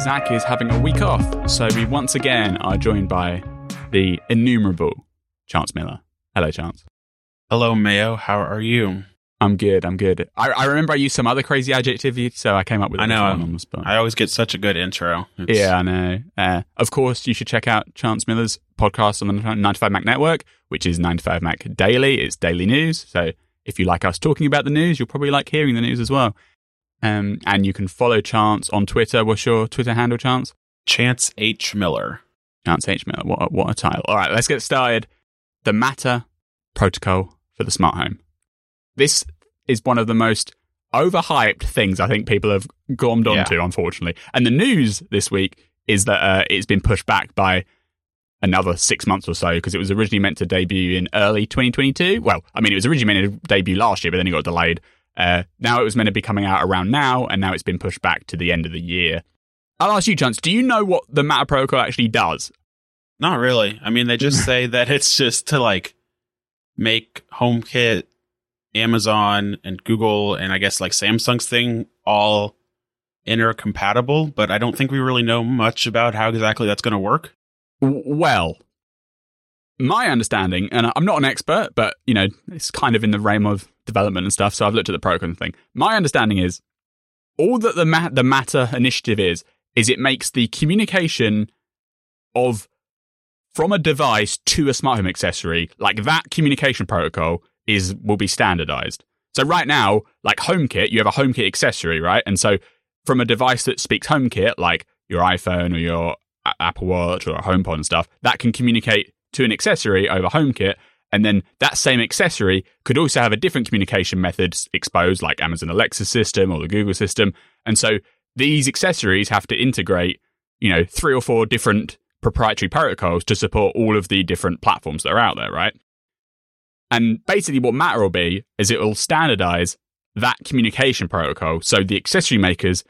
Zac is having a week off, so we once again are joined by the innumerable Chance Miller. Hello, Chance. Hello, Mayo. How are you? I'm good. I'm good. I, I remember I used some other crazy adjective, so I came up with. I know. One on the spot. I always get such a good intro. It's, yeah, I know. Uh, of course, you should check out Chance Miller's podcast on the 9to5Mac Network, which is 9to5Mac Daily. It's daily news. So if you like us talking about the news, you'll probably like hearing the news as well. Um, and you can follow Chance on Twitter. What's your Twitter handle, Chance? Chance H Miller. Chance H Miller. What a, what a title. All right, let's get started. The Matter protocol for the smart home. This is one of the most overhyped things I think people have glommed onto, yeah. unfortunately. And the news this week is that uh, it's been pushed back by another six months or so because it was originally meant to debut in early 2022. Well, I mean, it was originally meant to debut last year, but then it got delayed. Uh, now it was meant to be coming out around now, and now it's been pushed back to the end of the year. I'll ask you, Chance, do you know what the Matter protocol actually does? Not really. I mean, they just say that it's just to like make HomeKit, Amazon, and Google, and I guess like Samsung's thing all intercompatible, but I don't think we really know much about how exactly that's going to work. Well, my understanding, and I'm not an expert, but you know, it's kind of in the realm of development and stuff, so I've looked at the protocol thing. My understanding is all that the ma- the Matter initiative is is it makes the communication of from a device to a smart home accessory, like that communication protocol is will be standardized. So right now, like HomeKit, you have a HomeKit accessory, right? And so from a device that speaks HomeKit, like your iPhone or your Apple Watch or a HomePod and stuff, that can communicate to an accessory over HomeKit. And then that same accessory could also have a different communication method exposed, like Amazon Alexa system or the Google system. And so these accessories have to integrate, you know, three or four different proprietary protocols to support all of the different platforms that are out there, right? And basically, what Matter will be is it will standardize that communication protocol. So the accessory makers,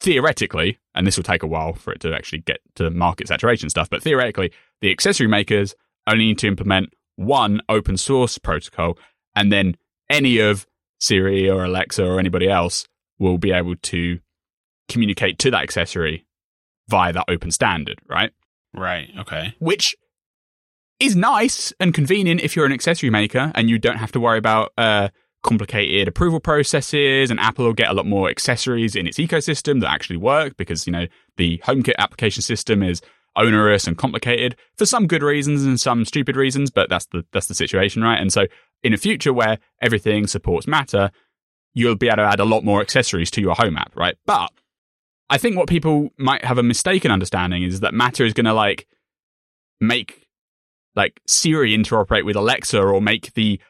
theoretically, and this will take a while for it to actually get to market saturation stuff, but theoretically, the accessory makers only need to implement one open source protocol, and then any of Siri or Alexa or anybody else will be able to communicate to that accessory via that open standard, right? Right. Okay. Which is nice and convenient if you're an accessory maker and you don't have to worry about uh, complicated approval processes. And Apple will get a lot more accessories in its ecosystem that actually work because you know the HomeKit application system is onerous and complicated for some good reasons and some stupid reasons. But that's the that's the situation, right? And so in a future where everything supports Matter, you'll be able to add a lot more accessories to your home app, right? But I think what people might have a mistaken understanding is that Matter is going to like make like Siri interoperate with Alexa or make the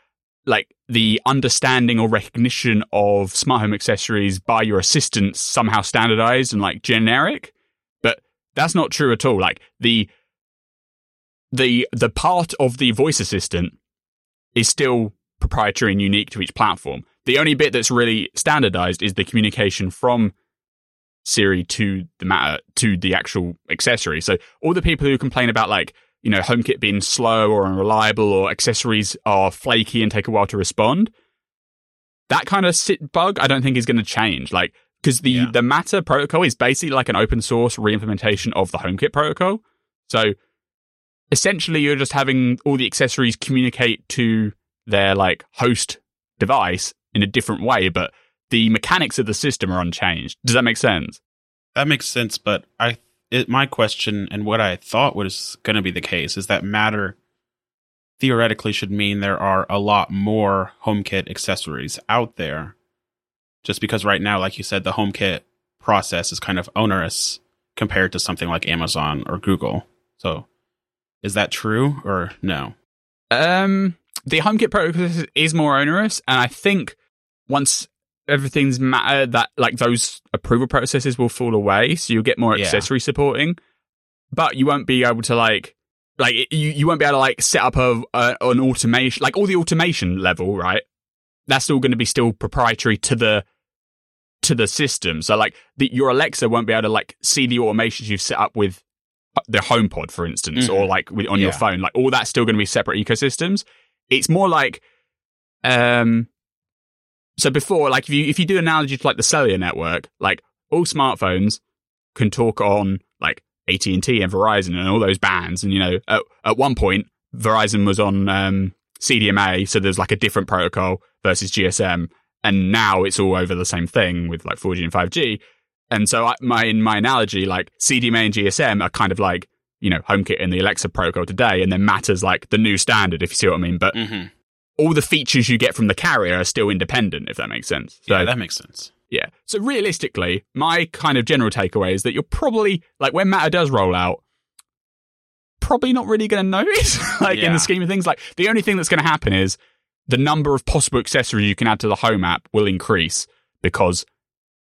like the understanding or recognition of smart home accessories by your assistants somehow standardized and like generic that's not true at all like the the the part of the voice assistant is still proprietary and unique to each platform the only bit that's really standardized is the communication from Siri to the matter to the actual accessory. So all the people who complain about like you know HomeKit being slow or unreliable or accessories are flaky and take a while to respond, that kind of sit bug I don't think is going to change. Like because the yeah. the Matter protocol is basically like an open source reimplementation of the HomeKit protocol. So essentially, you're just having all the accessories communicate to their like host device in a different way, but the mechanics of the system are unchanged. Does that make sense? That makes sense, but I it, my question and what I thought was going to be the case is that Matter theoretically should mean there are a lot more HomeKit accessories out there. Just because right now, like you said, the HomeKit process is kind of onerous compared to something like Amazon or Google. So, is that true or no? Um, the HomeKit process is more onerous, and I think once everything's matter that like those approval processes will fall away, so you'll get more yeah. accessory supporting, but you won't be able to like like you you won't be able to like set up a, a an automation like all the automation level right. That's all going to be still proprietary to the to the system. So like the, your Alexa won't be able to like see the automations you've set up with uh, the HomePod, for instance, mm-hmm. or like with, on yeah. your phone. Like all that's still going to be separate ecosystems. It's more like um so before, like if you if you do analogy to like the cellular network, like all smartphones can talk on like AT and T and Verizon and all those bands. And you know, at, at one point, Verizon was on um, CDMA, so there's like a different protocol versus GSM, and now it's all over the same thing with like 4G and 5G. And so, I, my in my analogy, like CDMA and GSM are kind of like you know HomeKit and the Alexa protocol today, and then Matter's like the new standard, if you see what I mean. But Mm-hmm. all the features you get from the carrier are still independent, if that makes sense. So, yeah, that makes sense. yeah. So realistically, my kind of general takeaway is that you're probably like when Matter does roll out, probably not really going to notice. like in the scheme of things, like the only thing that's going to happen is the number of possible accessories you can add to the home app will increase because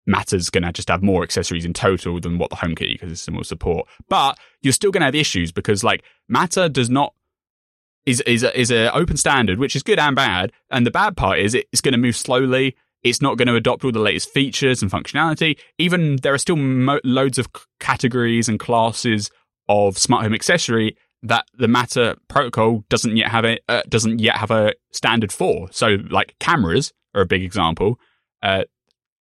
Matter's going to just have more accessories in total than what the HomeKit ecosystem will support. But you're still going to have issues because like Matter does not is is a, is a open standard, which is good and bad. And the bad part is it's going to move slowly. It's not going to adopt all the latest features and functionality. Even there are still mo- loads of c- categories and classes of smart home accessory that the Matter protocol doesn't yet have a uh, doesn't yet have a standard for. So, like cameras are a big example. Uh,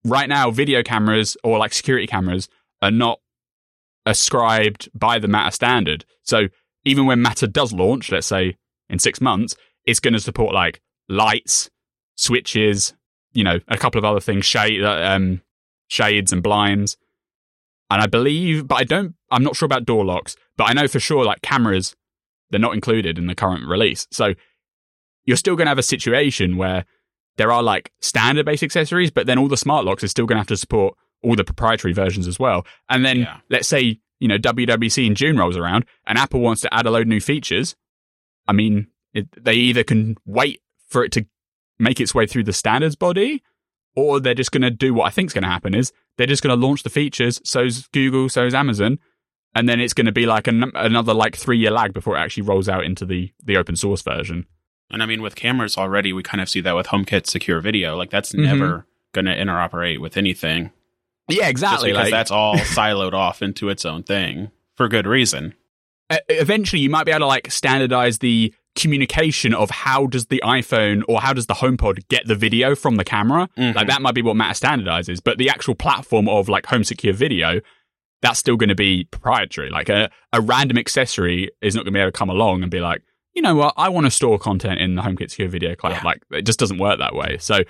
right now, video cameras or like security cameras are not ascribed by the Matter standard. So, even when Matter does launch, let's say in six months, it's going to support like lights, switches, you know, a couple of other things, shade, uh, um, shades and blinds. And I believe, but I don't, I'm not sure about door locks, but I know for sure like cameras, they're not included in the current release. So you're still going to have a situation where there are like standard based accessories, but then all the smart locks are still going to have to support all the proprietary versions as well. And then Yeah. let's say, you know, WWDC in June rolls around and Apple wants to add a load of new features. I mean, it, they either can wait for it to make its way through the standards body, or they're just going to do what I think is going to happen is they're just going to launch the features. So's Google, so's Amazon, and then it's going to be like an, another like three year lag before it actually rolls out into the the open source version. And I mean, with cameras already, we kind of see that with HomeKit Secure Video. Like that's Mhm. never going to interoperate with anything, Yeah, just exactly. because like- that's all siloed off into its own thing for good reason. eventually you might be able to like standardize the communication of how does the iPhone or how does the HomePod get the video from the camera. Mhm. Like that might be what Matter standardizes, but the actual platform of like home secure video, that's still going to be proprietary. Like a, a random accessory is not going to be able to come along and be like, you know what, I want to store content in the HomeKit secure video cloud. Yeah. Like it just doesn't work that way. So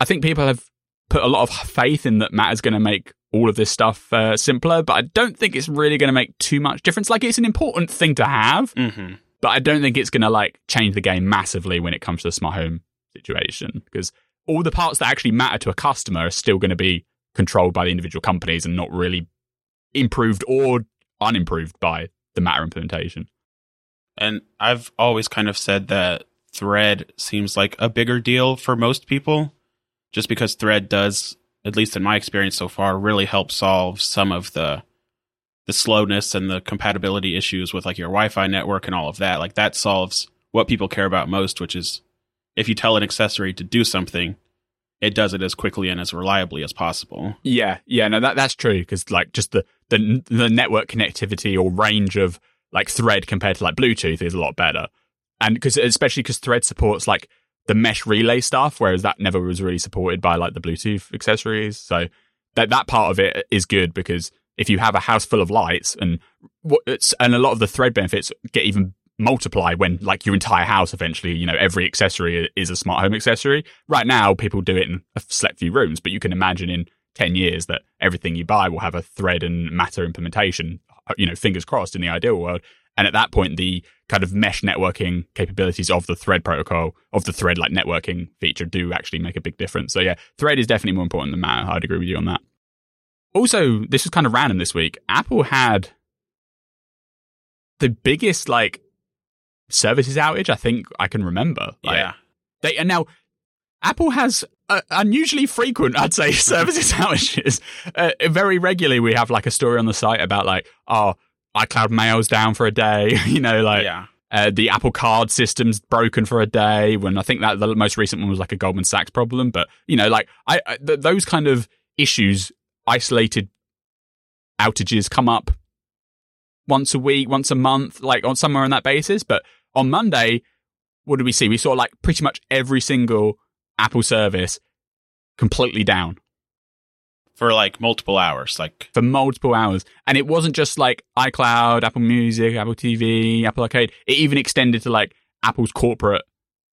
I think people have put a lot of faith in that Matter's going to make all of this stuff uh, simpler, but I don't think it's really going to make too much difference. Like it's an important thing to have, hmm but I don't think it's going to like change the game massively when it comes to the smart home situation because all the parts that actually matter to a customer are still going to be controlled by the individual companies and not really improved or unimproved by the Matter implementation. And I've always kind of said that Thread seems like a bigger deal for most people, just because Thread does, at least in my experience so far, really help solve some of the the slowness and the compatibility issues with like your Wi-Fi network and all of that. Like that solves what people care about most, which is if you tell an accessory to do something, it does it as quickly and as reliably as possible. Yeah, yeah, no, that that's true because like just the the the network connectivity or range of like Thread compared to like Bluetooth is a lot better, and because especially because Thread supports like the mesh relay stuff, whereas that never was really supported by like the Bluetooth accessories. So that that part of it is good because if you have a house full of lights and and a lot of the Thread benefits get even multiply when like your entire house eventually you know every accessory is a smart home accessory. Right now people do it in a select few rooms but you can imagine in 10 years that everything you buy will have a thread and matter implementation uh, you know fingers crossed in the ideal world. And at that point the kind of mesh networking capabilities of the thread protocol of the thread like networking feature do actually make a big difference. So yeah thread is definitely more important than matter i'd agree with you on that also this was kind of random this week apple had the biggest like services outage i think i can remember like, yeah. they and now Apple has uh, unusually frequent, I'd say, services outages. Uh, very regularly, we have like a story on the site about like, oh, iCloud Mail's down for a day. you know, like yeah. uh, the Apple Card system's broken for a day. When I think that the most recent one was like a Goldman Sachs problem. But you know, like I, I th- those kind of issues, isolated outages, come up once a week, once a month, like on somewhere on that basis. But on Monday, what did we see? We saw like pretty much every single Apple service completely down. for like multiple hours. Like for multiple hours. And it wasn't just like iCloud, Apple Music, Apple TV, Apple Arcade. It even extended to like Apple's corporate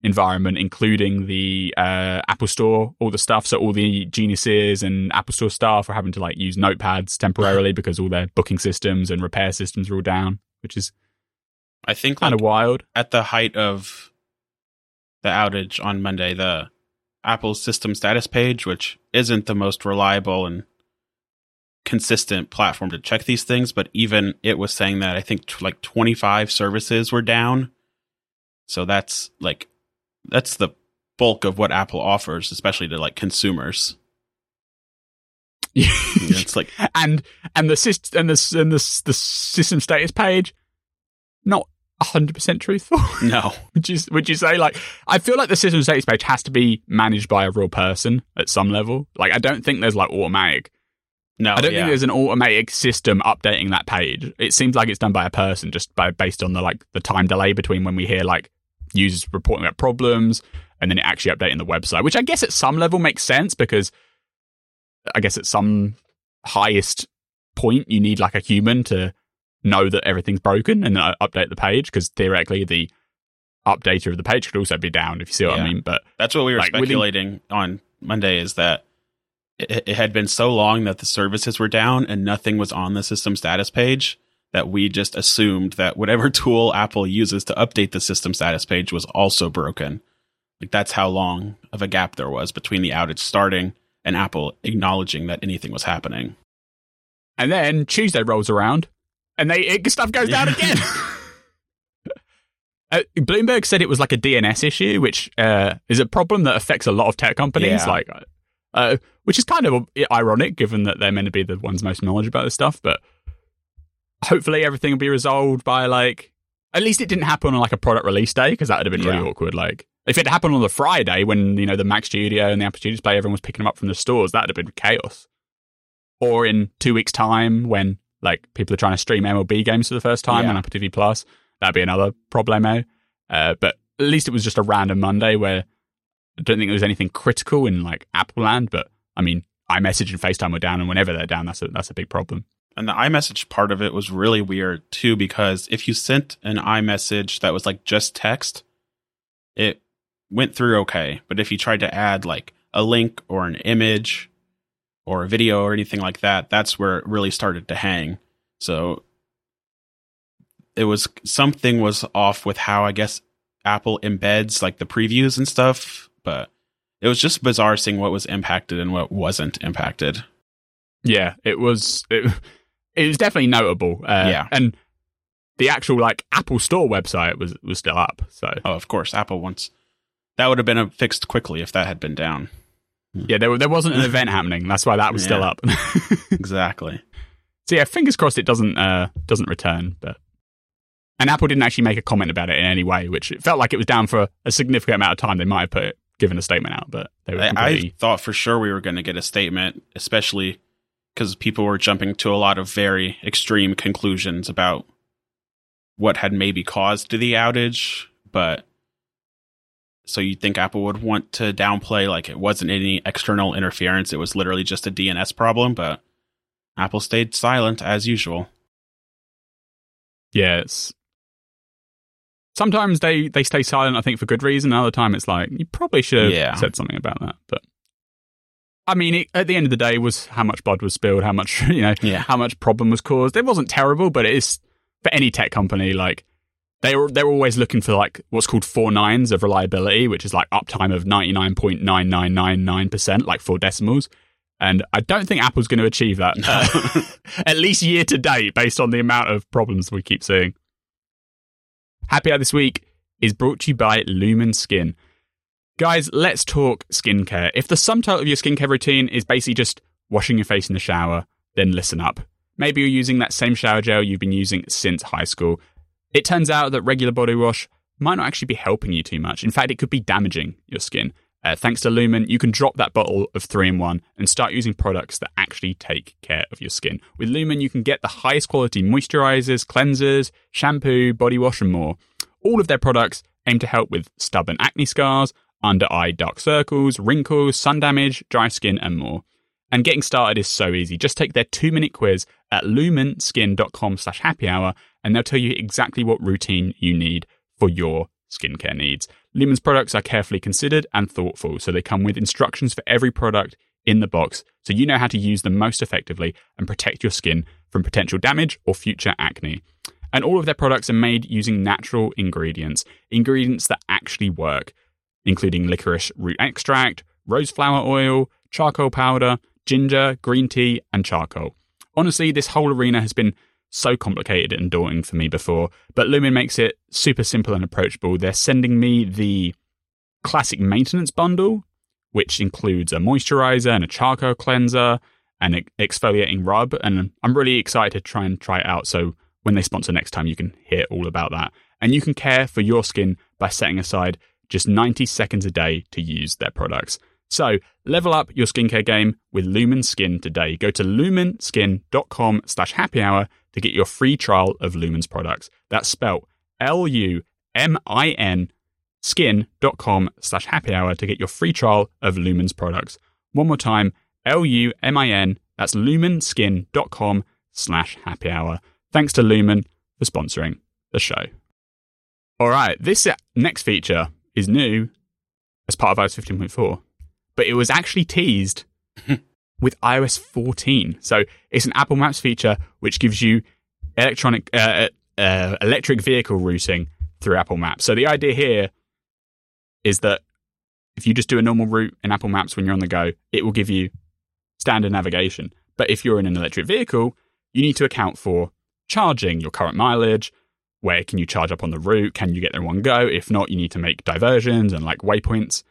environment, including the uh, Apple Store, all the stuff. So all the geniuses and Apple Store staff are having to like use notepads temporarily because all their booking systems and repair systems are all down, which is I think kind like, of wild. at the height of the outage on Monday, the Apple's system status page, which isn't the most reliable and consistent platform to check these things, but even it was saying that I think t- like 25 services were down. So that's like that's the bulk of what Apple offers, especially to like consumers. Yeah, It's like and and the system and the and the the system status page, not hundred percent truthful. no, would you would you say like I feel like the system status page has to be managed by a real person at some level. Like I don't think there's like automatic. no, I don't yeah. think there's an automatic system updating that page. It seems like it's done by a person just by based on the like the time delay between when we hear like users reporting about problems and then it actually updating the website, which I guess at some level makes sense because I guess at some highest point you need like a human to know that everything's broken and then update the page because theoretically the updater of the page could also be down if you see what I mean. But That's what we were Like, within- speculating on Monday is that it, it had been so long that the services were down and nothing was on the system status page that we just assumed that whatever tool Apple uses to update the system status page was also broken. Like that's how long of a gap there was between the outage starting and Apple acknowledging that anything was happening. and then Tuesday rolls around and they it, stuff goes down again. Uh, Bloomberg said it was like a DNS issue, which uh, is a problem that affects a lot of tech companies. Yeah. Like, uh, which is kind of ironic, given that they're meant to be the ones most knowledgeable about this stuff. But hopefully, everything will be resolved by like at least it didn't happen on like a product release day because that would have been really Yeah. awkward. Like if it happened on the Friday when you know the Mac Studio and the Apple Studio Display, everyone was picking them up from the stores, that would have been chaos. Or in two weeks' time when like people are trying to stream MLB games for the first time Yeah. on Apple TV Plus, that'd be another problemo. Uh, but at least it was just a random Monday where I don't think there was anything critical in like Apple land. But I mean, iMessage and FaceTime were down, and whenever they're down, that's a that's a big problem. And the iMessage part of it was really weird too, because if you sent an iMessage that was like just text, it went through okay. But if you tried to add like a link or an image or a video or anything like that, that's where it really started to hang. So it was something was off with how I guess Apple embeds like the previews and stuff, but it was just bizarre seeing what was impacted and what wasn't impacted. Yeah, it was it, it was definitely notable. Uh, Yeah. and the actual like Apple Store website was was still up. So Oh, of course, Apple wants that would have been fixed quickly if that had been down. yeah, there there wasn't an event happening. That's why that was still up. Exactly. so yeah, fingers crossed it doesn't uh doesn't return. But and Apple didn't actually make a comment about it in any way, which it felt like it was down for a significant amount of time. They might have put it, given a statement out, but they were I, I thought for sure we were going to get a statement, especially because people were jumping to a lot of very extreme conclusions about what had maybe caused the outage. But so you'd think Apple would want to downplay like it wasn't any external interference; it was literally just a DNS problem. But Apple stayed silent as usual. yeah. It's, sometimes they they stay silent. I think for good reason. Another time it's like you probably should have Yeah. said something about that. But I mean, it, at the end of the day, was how much blood was spilled, how much you know, Yeah. how much problem was caused. It wasn't terrible, but it is for any tech company like they were they're always looking for like what's called four nines of reliability, which is like uptime of ninety nine point nine nine nine nine percent, like four decimals. And I don't think Apple's going to achieve that, uh, at least year to date, based on the amount of problems we keep seeing. Happy Hour this week is brought to you by Lumin Skin. Guys, let's talk skincare. If the sum total of your skincare routine is basically just washing your face in the shower, then listen up. Maybe you're using that same shower gel you've been using since high school. It turns out that regular body wash might not actually be helping you too much. In fact, it could be damaging your skin. Uh, thanks to Lumin, you can drop that bottle of 3 in 1 and start using products that actually take care of your skin. With Lumin, you can get the highest quality moisturizers, cleansers, shampoo, body wash, and more. All of their products aim to help with stubborn acne scars, under eye dark circles, wrinkles, sun damage, dry skin, and more. And getting started is so easy. Just take their two minute quiz at luminskin.com slash happy hour and they'll tell you exactly what routine you need for your skincare needs. Lumin's products are carefully considered and thoughtful, so they come with instructions for every product in the box so you know how to use them most effectively and protect your skin from potential damage or future acne. And all of their products are made using natural ingredients, ingredients that actually work, including licorice root extract, rose flower oil, charcoal powder, ginger, green tea, and charcoal. Honestly, this whole arena has been so complicated and daunting for me before, but Lumin makes it super simple and approachable. They're sending me the classic maintenance bundle, which includes a moisturizer and a charcoal cleanser and an exfoliating rub. And I'm really excited to try and try it out. So when they sponsor next time, you can hear all about that. And you can care for your skin by setting aside just 90 seconds a day to use their products. So level up your skincare game with Lumin Skin today. Go to luminskin.com slash happy hour to get your free trial of Lumin's products. That's spelled L-U-M-I-N skin.com slash happy hour to get your free trial of Lumin's products. One more time, L-U-M-I-N, that's luminskin.com slash happy hour. Thanks to Lumin for sponsoring the show. All right, this next feature is new as part of iOS 15.4 but it was actually teased with iOS 14. So it's an Apple Maps feature which gives you electronic uh, uh, electric vehicle routing through Apple Maps. So the idea here is that if you just do a normal route in Apple Maps when you're on the go, it will give you standard navigation. But if you're in an electric vehicle, you need to account for charging, your current mileage, where can you charge up on the route, can you get there in one go? If not, you need to make diversions and like waypoints.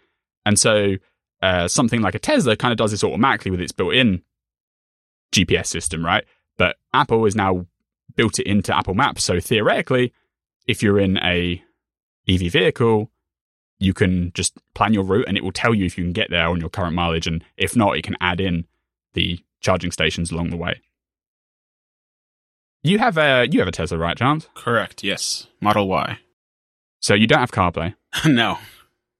And so uh, something like a Tesla kind of does this automatically with its built-in GPS system, right? But Apple has now built it into Apple Maps. So theoretically, if you're in a EV vehicle, you can just plan your route and it will tell you if you can get there on your current mileage. And if not, it can add in the charging stations along the way. You have a you have a Tesla, right, Chance? Correct. Yes, Model Y. So you don't have CarPlay. no.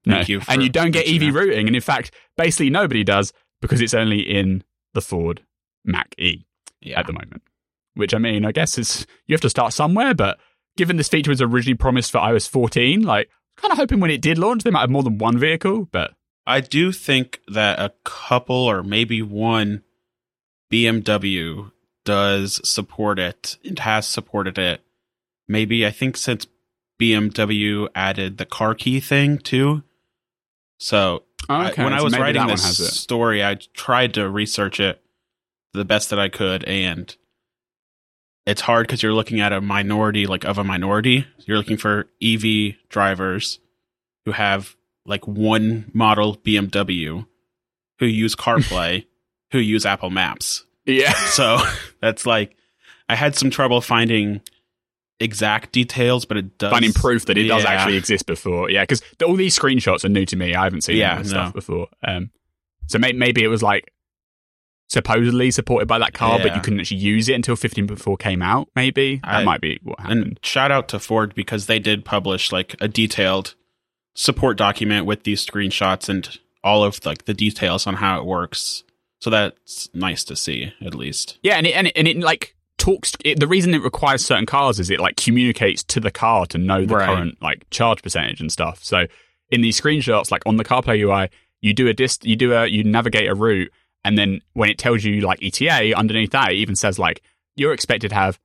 Thank no. you. and you don't get EV that. routing. And in fact, basically nobody does because it's only in the Ford Mach E yeah. at the moment. Which I mean, I guess is you have to start somewhere, but given this feature was originally promised for iOS 14, like kind of hoping when it did launch, they might have more than one vehicle, but I do think that a couple or maybe one BMW does support it and has supported it. Maybe I think since BMW added the car key thing too, so oh, okay. I, when so I was writing this story, I tried to research it the best that I could, and it's hard because you're looking at a minority, like of a minority. You're looking for EV drivers who have like one model BMW, who use CarPlay, who use Apple Maps. Yeah. So that's like I had some trouble finding exact details, but it does finding proof that it yeah. does actually exist before. Yeah, because all these screenshots are new to me. I haven't seen yeah, stuff before. Um, so may- maybe it was like supposedly supported by that car, yeah. but you couldn't actually use it until 15.4 came out. Maybe that I, might be what happened. And shout out to Ford because they did publish like a detailed support document with these screenshots and all of like the details on how it works. So that's nice to see, at least. Yeah, and it, and it, and it like talks it, the reason it requires certain cars is it like communicates to the car to know the right. current like charge percentage and stuff so in these screenshots like on the carplay ui you do a dist you do a you navigate a route and then when it tells you like eta underneath that it even says like you're expected to have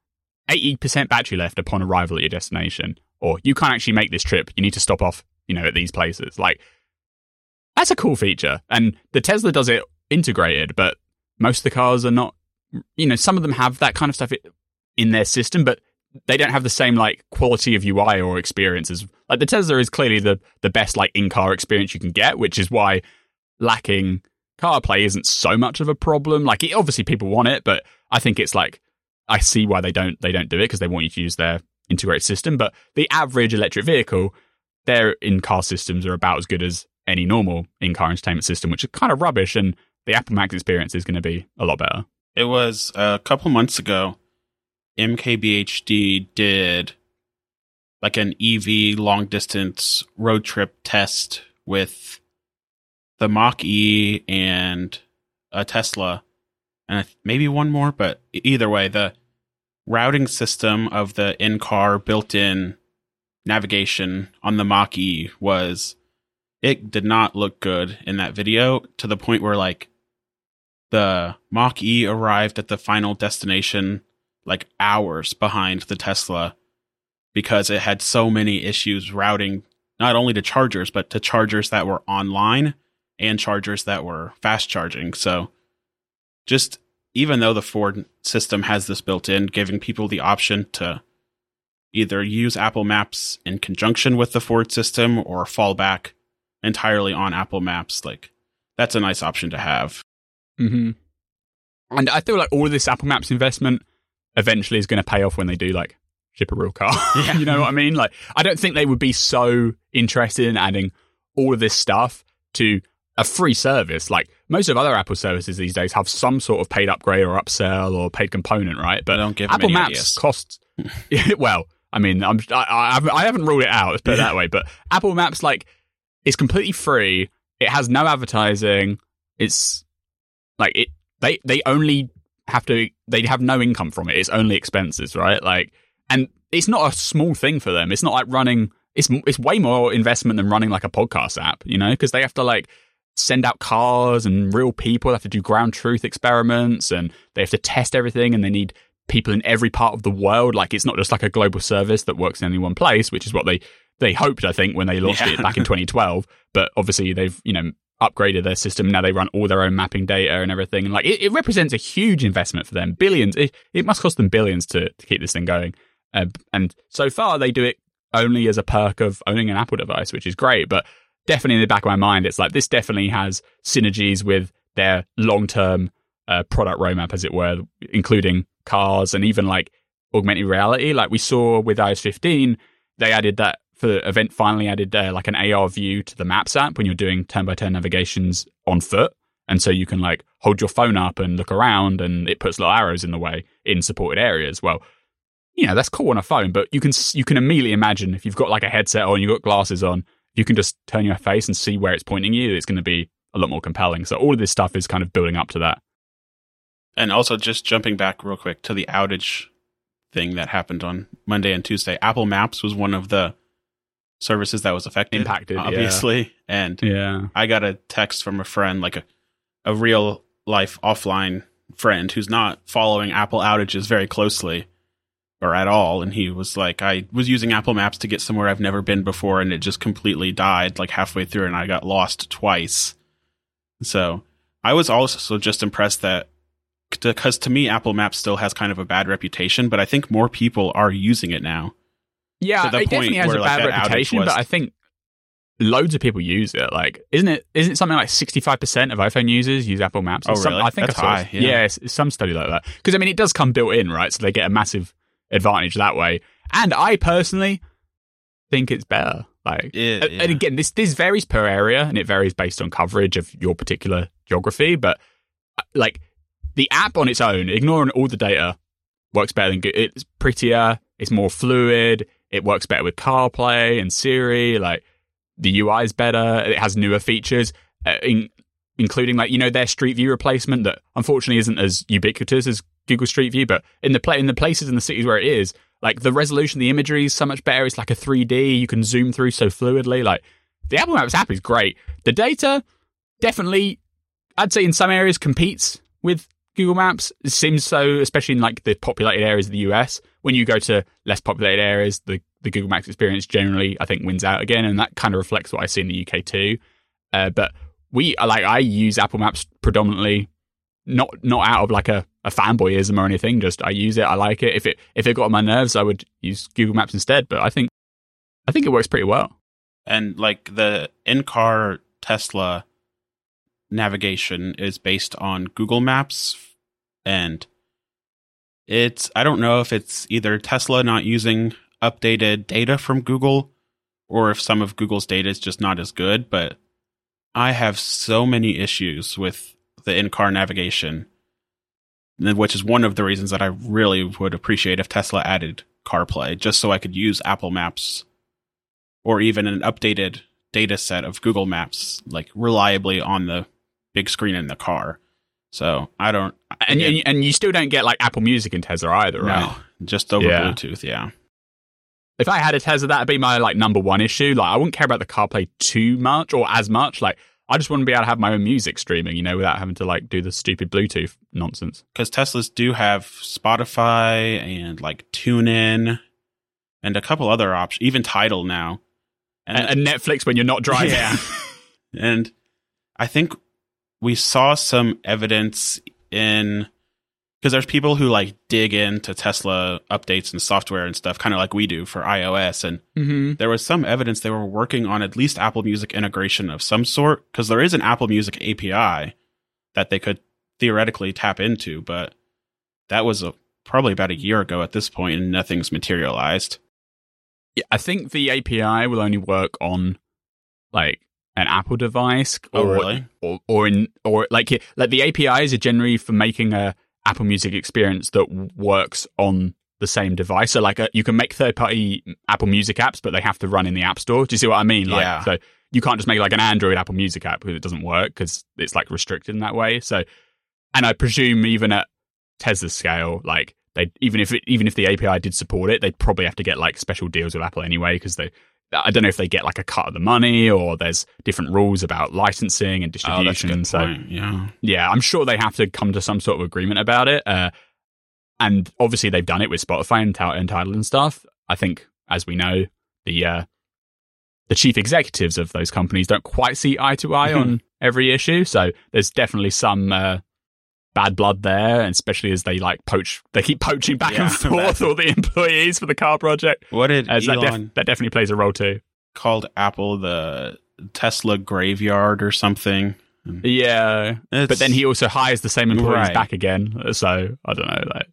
80% battery left upon arrival at your destination or you can't actually make this trip you need to stop off you know at these places like that's a cool feature and the tesla does it integrated but most of the cars are not you know, some of them have that kind of stuff in their system, but they don't have the same like quality of UI or experiences. Like the Tesla is clearly the the best like in car experience you can get, which is why lacking CarPlay isn't so much of a problem. Like it, obviously people want it, but I think it's like I see why they don't they don't do it because they want you to use their integrated system. But the average electric vehicle, their in car systems are about as good as any normal in car entertainment system, which is kind of rubbish. And the Apple Maps experience is going to be a lot better. It was a couple months ago. MKBHD did like an EV long distance road trip test with the Mach E and a Tesla, and maybe one more, but either way, the routing system of the in-car built-in navigation on the Mach E was it did not look good in that video to the point where like the Mach E arrived at the final destination like hours behind the Tesla because it had so many issues routing not only to chargers but to chargers that were online and chargers that were fast charging. So just even though the Ford system has this built in, giving people the option to either use Apple Maps in conjunction with the Ford system or fall back entirely on Apple Maps, like that's a nice option to have. Mm-hmm. And I feel like all of this Apple Maps investment eventually is going to pay off when they do like ship a real car. Yeah. you know what I mean? Like, I don't think they would be so interested in adding all of this stuff to a free service. Like most of other Apple services these days have some sort of paid upgrade or upsell or paid component, right? But Don't give 'em Apple Maps ideas. costs. well, I mean, I'm, I, I, haven't, I haven't ruled it out. Let's put it that way. But Apple Maps, like, is completely free. It has no advertising. It's like it. They they only have to. They have no income from it. It's only expenses, right? Like, and it's not a small thing for them. It's not like running. It's it's way more investment than running like a podcast app, you know, because they have to like send out cars and real people. They have to do ground truth experiments and they have to test everything, and they need people in every part of the world. Like, it's not just like a global service that works in any one place, which is what they they hoped, I think, when they launched Yeah. it back in 2012. But obviously, they've you know upgraded their system. Now they run all their own mapping data and everything. And like, it, it represents a huge investment for them. Billions. It, it must cost them billions to, to keep this thing going. Uh, and so far, they do it only as a perk of owning an Apple device, which is great. But definitely in the back of my mind, it's like this definitely has synergies with their long term uh, product roadmap, as it were, including cars and even like augmented reality. Like we saw with iOS 15, they added that the event finally added uh, like an AR view to the Maps app when you're doing turn by turn navigations on foot. And so you can like hold your phone up and look around and it puts little arrows in the way in supported areas. Well, you know, that's cool on a phone, but you can, you can immediately imagine if you've got like a headset on, you've got glasses on, you can just turn your face and see where it's pointing you. It's going to be a lot more compelling. So all of this stuff is kind of building up to that. And also, just jumping back real quick to the outage thing that happened on Monday and Tuesday, Apple Maps was one of the services that was affected, Impacted, yeah. obviously. And Yeah. I got a text from a friend, like a, a real life offline friend who's not following Apple outages very closely or at all. And he was like, I was using Apple Maps to get somewhere I've never been before, and it just completely died like halfway through, and I got lost twice. So I was also just impressed that because to me, Apple Maps still has kind of a bad reputation, but I think more people are using it now. Yeah, it definitely has where, a bad outage reputation, was- but I think loads of people use it. Like, isn't it? Isn't it something like sixty-five percent of iPhone users use Apple Maps? Oh, some- really? I think That's high, yeah. it's some study like that. Because I mean, it does come built in, right? So they get a massive advantage that way. And I personally think it's better. Like, Yeah, and- yeah. and again, this this varies per area, and it varies based on coverage of your particular geography. But uh, like the app on its own, ignoring all the data, works better than Go- it's prettier, it's more fluid, it works better with CarPlay and Siri. Like the UI is better, it has newer features, uh, in, including like you know their Street View replacement that unfortunately isn't as ubiquitous as Google Street View, but in the pla- in the places in the cities where it is, like the resolution, the imagery is so much better. It's like a 3D. You can zoom through so fluidly. Like the Apple Maps app is great. The data definitely, I'd say in some areas competes with Google Maps. It seems so, especially in like the populated areas of the US. When you go to less populated areas, the, the Google Maps experience generally, I think, wins out again. And that kind of reflects what I see in the UK too. Uh, but we, like, I use Apple Maps predominantly, not, not out of like a, a fanboyism or anything. Just I use it. I like it. If it, if it got on my nerves, I would use Google Maps instead. But I think, I think it works pretty well. and like the in-car Tesla navigation is based on Google Maps and it's I don't know if it's either Tesla not using updated data from Google or if some of Google's data is just not as good, but I have so many issues with the in-car navigation which is one of the reasons that I really would appreciate if Tesla added CarPlay just so I could use Apple Maps or even an updated data set of Google Maps like reliably on the big screen in the car. So I don't. And again, and, and you still don't get like Apple Music in Tesla either, right? no, just over Yeah. Bluetooth. Yeah. if I had a Tesla, that'd be my like number one issue. Like, I wouldn't care about the CarPlay too much or as much. Like, I just want to be able to have my own music streaming, you know, without having to like do the stupid Bluetooth nonsense. because Teslas do have Spotify and like TuneIn and a couple other options, even Tidal now. And, and Netflix when you're not driving. Yeah. and I think we saw some evidence in because there's people who like dig into Tesla updates and software and stuff, kind of like we do for iOS. And mm-hmm. there was some evidence they were working on at least Apple Music integration of some sort because there is an Apple Music API that they could theoretically tap into, but that was a, probably about a year ago at this point, and nothing's materialized. Yeah, I think the API will only work on like an Apple device or, Oh, really? or, or in, or like, like the APIs are generally for making a Apple Music experience that works on the same device. So like uh you can make third party Apple Music apps, but they have to run in the App Store. Do you see what I mean? Like, Yeah. So you can't just make like an Android Apple Music app because it doesn't work because it's like restricted in that way. So, and I presume even at Tesla's scale, like they even if it, even if the API did support it, they'd probably have to get like special deals with Apple anyway because they. I don't know if they get like a cut of the money or there's different rules about licensing and Oh, distribution. good so point. Yeah. yeah, I'm sure they have to come to some sort of agreement about it. Uh, and obviously, they've done it with Spotify and, and Tidal and stuff. I think, as we know, the uh, the chief executives of those companies don't quite see eye to eye on every issue. So there's definitely some uh, bad blood there, especially as they like poach, they keep poaching back Yeah, and forth all the employees for the car project. What did uh, As that, def- that definitely plays a role too. called Apple the Tesla graveyard or something? Yeah, It's- but then he also hires the same employees Right. back again. So I don't know. Like,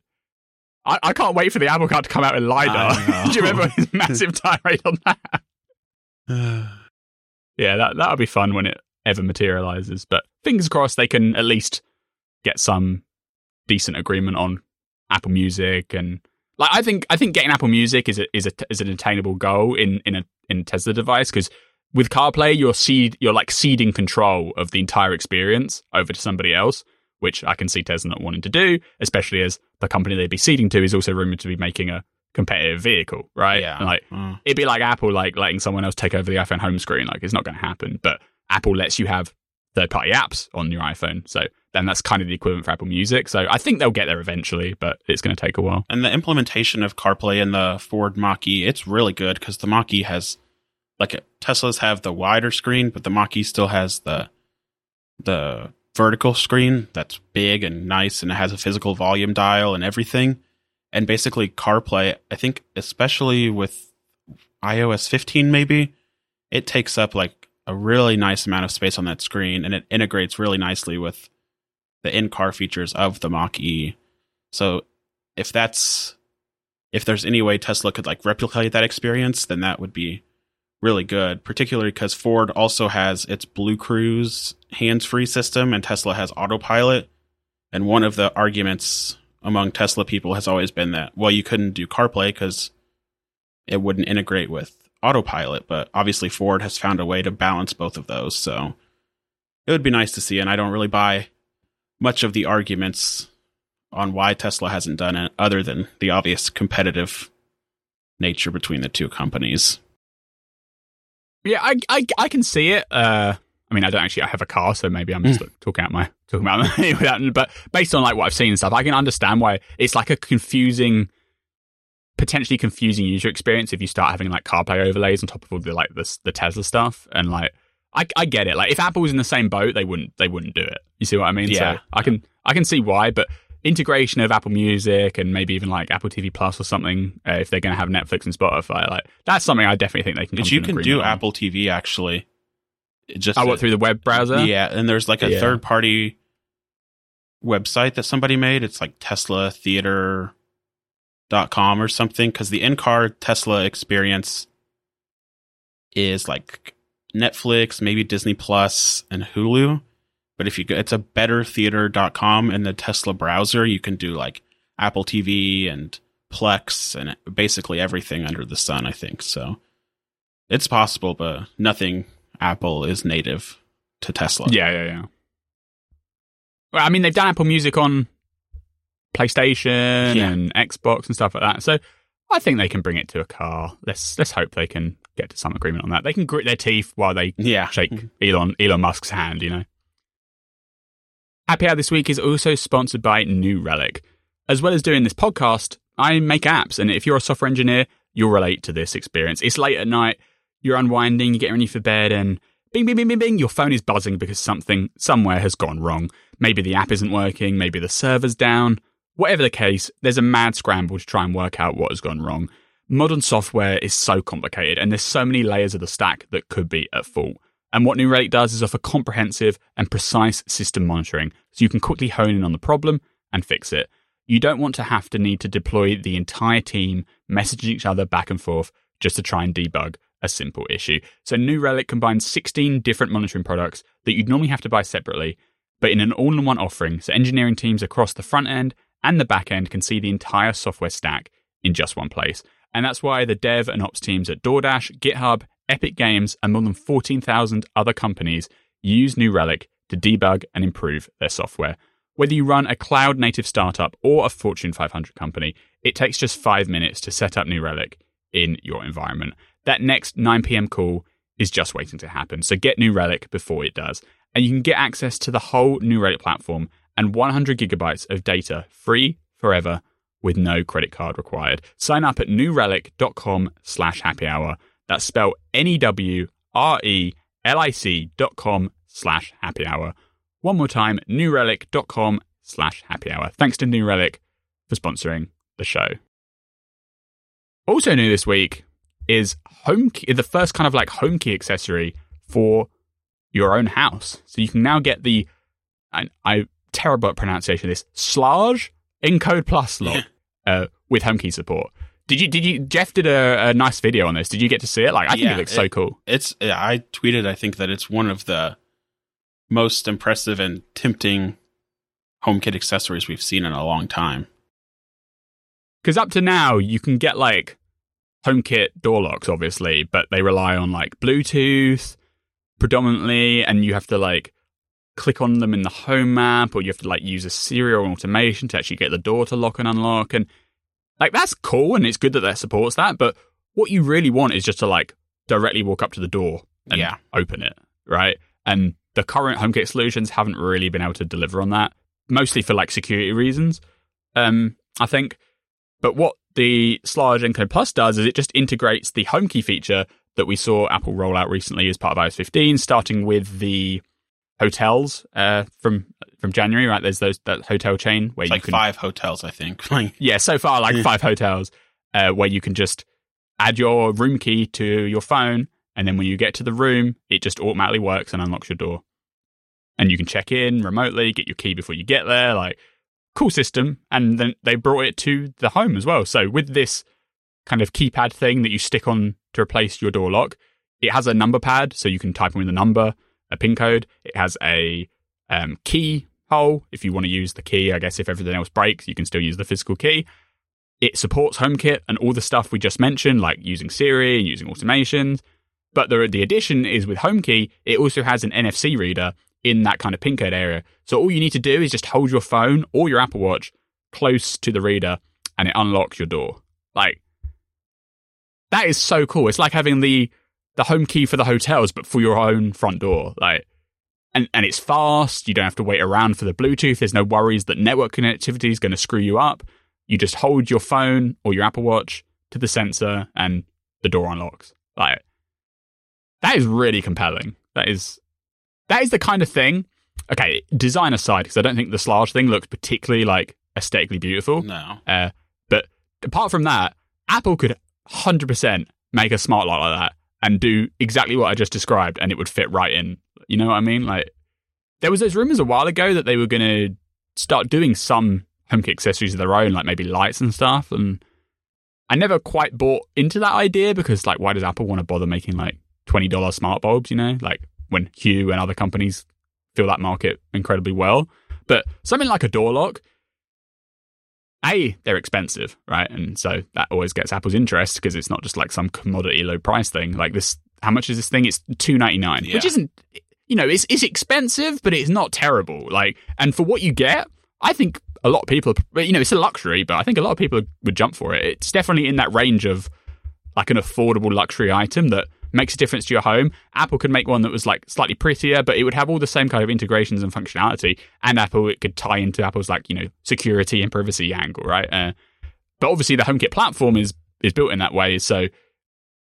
I, I can't wait for the Apple Card to come out in lidar. Do you remember his massive tirade on that? Yeah, that that'll be fun when it ever materializes. But fingers crossed they can at least get some decent agreement on Apple Music and like I think I think getting Apple Music is a, is a is an attainable goal in in a in a Tesla device because with CarPlay you're seed you're like ceding control of the entire experience over to somebody else, which I can see Tesla not wanting to do, especially as the company they'd be ceding to is also rumored to be making a competitive vehicle, right? yeah. And, like Mm. it'd be like Apple like letting someone else take over the iPhone home screen. Like it's not going to happen. But Apple lets you have third party apps on your iPhone. So then that's kind of the equivalent for Apple Music. So I think they'll get there eventually, but it's going to take a while. And the implementation of CarPlay in the Ford Mach-E, it's really good because the Mach-E has, like Teslas have the wider screen, but the Mach-E still has the the vertical screen that's big and nice, and it has a physical volume dial and everything. And basically, CarPlay, I think, especially with iOS 15, maybe it takes up like a really nice amount of space on that screen, and it integrates really nicely with the in-car features of the Mach-E. So if that's if there's any way Tesla could like replicate that experience, then that would be really good. Particularly because Ford also has its Blue Cruise hands-free system, and Tesla has autopilot. And one of the arguments among Tesla people has always been that well, you couldn't do CarPlay because it wouldn't integrate with autopilot. But obviously, Ford has found a way to balance both of those. So it would be nice to see. And I don't really buy much of the arguments on why Tesla hasn't done it, other than the obvious competitive nature between the two companies. Yeah, I, I, I can see it. Uh, I mean, I don't actually I have a car, so maybe I'm just like, talking out my talking about my without. But based on like what I've seen and stuff, I can understand why it's like a confusing, potentially confusing user experience if you start having like CarPlay overlays on top of all the like the the Tesla stuff and like. I, I get it. Like if Apple was in the same boat, they wouldn't they wouldn't do it. You see what I mean? Yeah. So I can I can see why, but integration of Apple Music and maybe even like Apple TV Plus or something, uh, if they're going to have Netflix and Spotify, like that's something I definitely think they can. But you an can do on. Apple TV actually. It just I went through the web browser. Yeah, and there's like a Yeah. third party website that somebody made. It's like Tesla Theater dot com or something because the in-car Tesla experience is like Netflix, maybe Disney Plus and Hulu. But if you go, it's a better theater.com in the Tesla browser, you can do like Apple TV and Plex and basically everything under the sun, I think. So it's possible, but nothing Apple is native to Tesla. Yeah, yeah, yeah. Well, I mean, they've done Apple Music on PlayStation Yeah. and Xbox and stuff like that. So I think they can bring it to a car. Let's let's hope they can get to some agreement on that. They can grit their teeth while they Yeah. shake mm-hmm. Elon Elon Musk's hand. You know. Happy Hour this week is also sponsored by New Relic. As well as doing this podcast, I make apps, and if you're a software engineer, you'll relate to this experience. It's late at night, you're unwinding, you get ready for bed, and bing, bing, bing, bing, bing, your phone is buzzing because something somewhere has gone wrong. Maybe the app isn't working, maybe the server's down. Whatever the case, there's a mad scramble to try and work out what has gone wrong. Modern software is so complicated, and there's so many layers of the stack that could be at fault. And what New Relic does is offer comprehensive and precise system monitoring, so you can quickly hone in on the problem and fix it. You don't want to have to need to deploy the entire team messaging each other back and forth just to try and debug a simple issue. So New Relic combines 16 different monitoring products that you'd normally have to buy separately, but in an all-in-one offering, so engineering teams across the front end and the back end can see the entire software stack in just one place. And that's why the dev and ops teams at DoorDash, GitHub, Epic Games, and more than 14,000 other companies use New Relic to debug and improve their software. Whether you run a cloud native startup or a Fortune 500 company, it takes just five minutes to set up New Relic in your environment. That next 9 p.m. call is just waiting to happen. So get New Relic before it does. And you can get access to the whole New Relic platform and 100 gigabytes of data free forever with no credit card required. Sign up at newrelic.com slash happy hour. That's spelled N-E-W-R-E-L-I-C dot com slash happy hour. One more time, newrelic.com slash happy hour. Thanks to New Relic for sponsoring the show. Also new this week is home key, the first kind of like home key accessory for your own house. So you can now get the I, I terrible at pronunciation of this Schlage Encode Plus lock uh, with home key support. Did you? Did you? Jeff did a, a nice video on this. Did you get to see it? Like, I think Yeah, it looks so cool. It's yeah, I tweeted I think that it's one of the most impressive and tempting HomeKit accessories we've seen in a long time. Because up to now, you can get like HomeKit door locks, obviously, but they rely on like Bluetooth predominantly, and you have to like click on them in the home app, or you have to like use a serial automation to actually get the door to lock and unlock. And like that's cool, and it's good that that supports that. But what you really want is just to like directly walk up to the door and Yeah. open it, right? And the current HomeKit solutions haven't really been able to deliver on that, mostly for like security reasons. Um, I think. But what the Sludge Encode Plus does is it just integrates the home key feature that we saw Apple roll out recently as part of iOS 15, starting with the hotels uh, from from January. Right, there's those that hotel chain where It's you like can five hotels, I think. Like yeah, so far like five hotels uh, where you can just add your room key to your phone, and then when you get to the room, it just automatically works and unlocks your door. And you can check in remotely, get your key before you get there. Like cool system, and then they brought it to the home as well. So with this kind of keypad thing that you stick on to replace your door lock, it has a number pad, so you can type in the number, a pin code. It has a um, key hole if you want to use the key. I guess if everything else breaks, you can still use the physical key. It supports HomeKit and all the stuff we just mentioned, like using Siri and using automations. But the, the addition is with HomeKey, it also has an NFC reader in that kind of pin code area. So all you need to do is just hold your phone or your Apple Watch close to the reader and it unlocks your door. Like, that is so cool. It's like having the the home key for the hotels, but for your own front door. Like, and and it's fast. You don't have to wait around for the Bluetooth. There's no worries that network connectivity is going to screw you up. You just hold your phone or your Apple Watch to the sensor, and the door unlocks. Like, that is really compelling. That is that is the kind of thing. Okay, design aside, because I don't think the Sludge thing looks particularly like aesthetically beautiful. no. Uh, but apart from that, Apple could 100% make a smart lock like that and do exactly what I just described, and it would fit right in. You know what I mean? Like, there was those rumors a while ago that they were going to start doing some HomeKit accessories of their own, like maybe lights and stuff. And I never quite bought into that idea because, like, why does Apple want to bother making like twenty dollars smart bulbs? You know, like when Hue and other companies fill that market incredibly well. But something like a door lock, a, they're expensive, right? And so that always gets Apple's interest because it's not just like some commodity low price thing. Like this, how much is this thing? It's two ninety nine, which isn't you know, it's it's expensive, but it's not terrible. Like, and for what you get, I think a lot of people, you know, it's a luxury, but I think a lot of people would jump for it. It's definitely in that range of like an affordable luxury item that makes a difference to your home. Apple could make one that was like slightly prettier, but it would have all the same kind of integrations and functionality. And Apple, it could tie into Apple's like you know security and privacy angle, right? Uh, but obviously, the HomeKit platform is is built in that way, so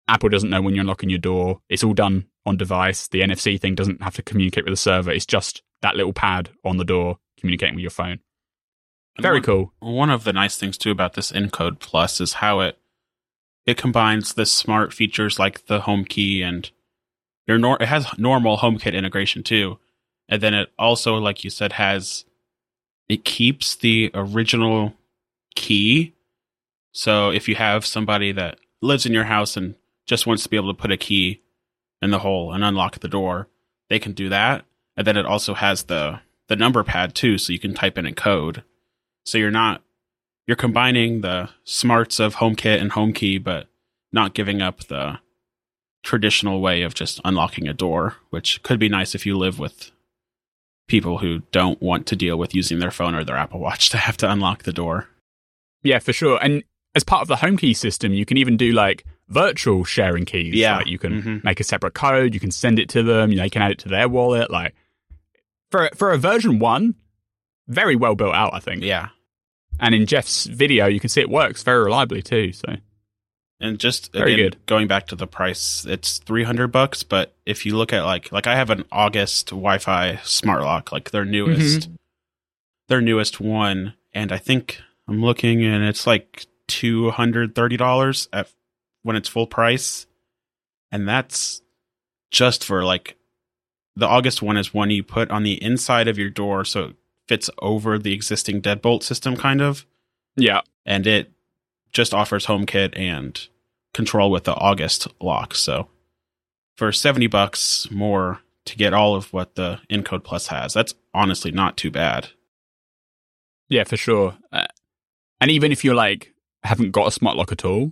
Apple doesn't know when you're unlocking your door. It's all done on device. The NFC thing doesn't have to communicate with the server. It's just that little pad on the door communicating with your phone. Very one, cool. One of the nice things too about this Encode Plus is how it it combines the smart features like the home key and your nor- it has normal HomeKit integration too. And then it also like you said has it keeps the original key. So if you have somebody that lives in your house and just wants to be able to put a key in the hole and unlock the door, they can do that. And then it also has the the number pad too, so you can type in a code. So you're not you're combining the smarts of HomeKit and HomeKey, but not giving up the traditional way of just unlocking a door, which could be nice if you live with people who don't want to deal with using their phone or their Apple Watch to have to unlock the door. Yeah, for sure. And as part of the HomeKey system, you can even do like virtual sharing keys. Yeah. Like you can Mhm. make a separate code, you can send it to them, you know, you can add it to their wallet. Like for for a version one, very well built out, I think. Yeah. And in Jeff's video, you can see it works very reliably too. So And just Very again, good. going back to the price, it's three hundred bucks. But if you look at like like I have an August Wi-Fi smart lock, like their newest, mm-hmm. their newest one, and I think I'm looking, and it's like two hundred thirty dollars at when it's full price, and that's just for like the August one is one you put on the inside of your door, so fits over the existing deadbolt system, kind of yeah, and it just offers HomeKit and control with the August lock. So for 70 bucks more to get all of what the Encode Plus has, that's honestly not too bad. yeah, for sure. Uh, and even if you're like haven't got a smart lock at all,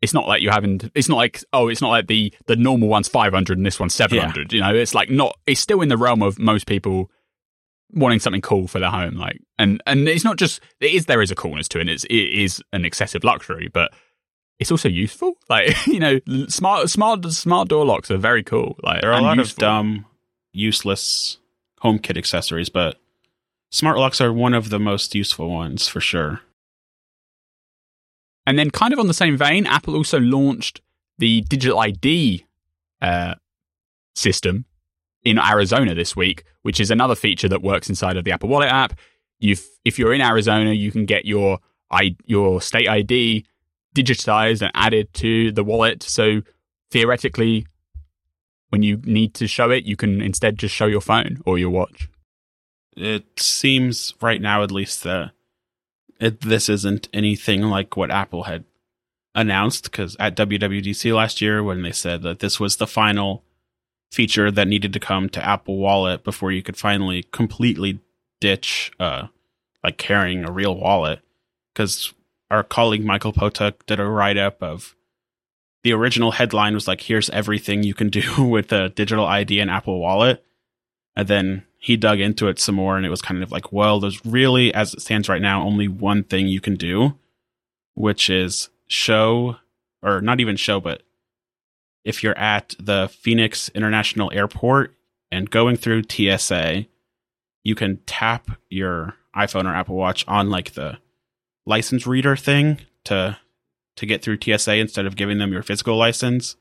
it's not like you haven't. It's not like oh, it's not like the the normal one's five hundred and this one's seven hundred. You know, it's like not. It's still in the realm of most people wanting something cool for their home. Like, and and it's not just it is there is a coolness to it. And it's it is an excessive luxury, but it's also useful. Like you know, smart smart smart door locks are very cool. Like There are a lot useful. of dumb, useless home kit accessories, but smart locks are one of the most useful ones for sure. And then, kind of on the same vein, Apple also launched the digital ID uh, system in Arizona this week, which is another feature that works inside of the Apple Wallet app. You, if you're in Arizona, you can get your I, your state ID digitized and added to the wallet. So theoretically, when you need to show it, you can instead just show your phone or your watch. It seems right now, at least, that it, this isn't anything like what Apple had announced. Because at WWDC last year, when they said that this was the final feature that needed to come to Apple Wallet before you could finally completely ditch, uh, like carrying a real wallet, because our colleague Michael Potuck did a write up of the original headline was like, "Here's everything you can do with a digital ID and Apple Wallet," and then he dug into it some more and it was kind of like, well, there's really, as it stands right now, only one thing you can do, which is show, or not even show, but if you're at the Phoenix International Airport and going through TSA, you can tap your iPhone or Apple Watch on like the license reader thing to to get through TSA instead of giving them your physical license.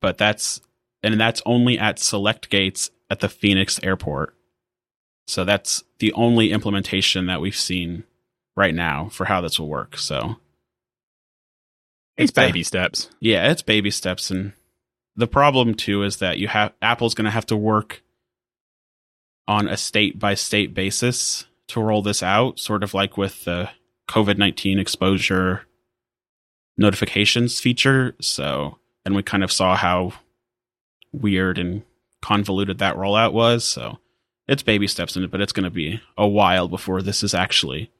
But that's and that's only at select gates at the Phoenix airport. So that's the only implementation that we've seen right now for how this will work. So It's It's a- baby steps. yeah, it's baby steps and the problem too is that you have Apple's going to have to work on a state by state basis to roll this out, sort of like with the COVID-19 exposure notifications feature. So, and we kind of saw how weird and convoluted that rollout was. So, it's baby steps in it, but it's going to be a while before this is actually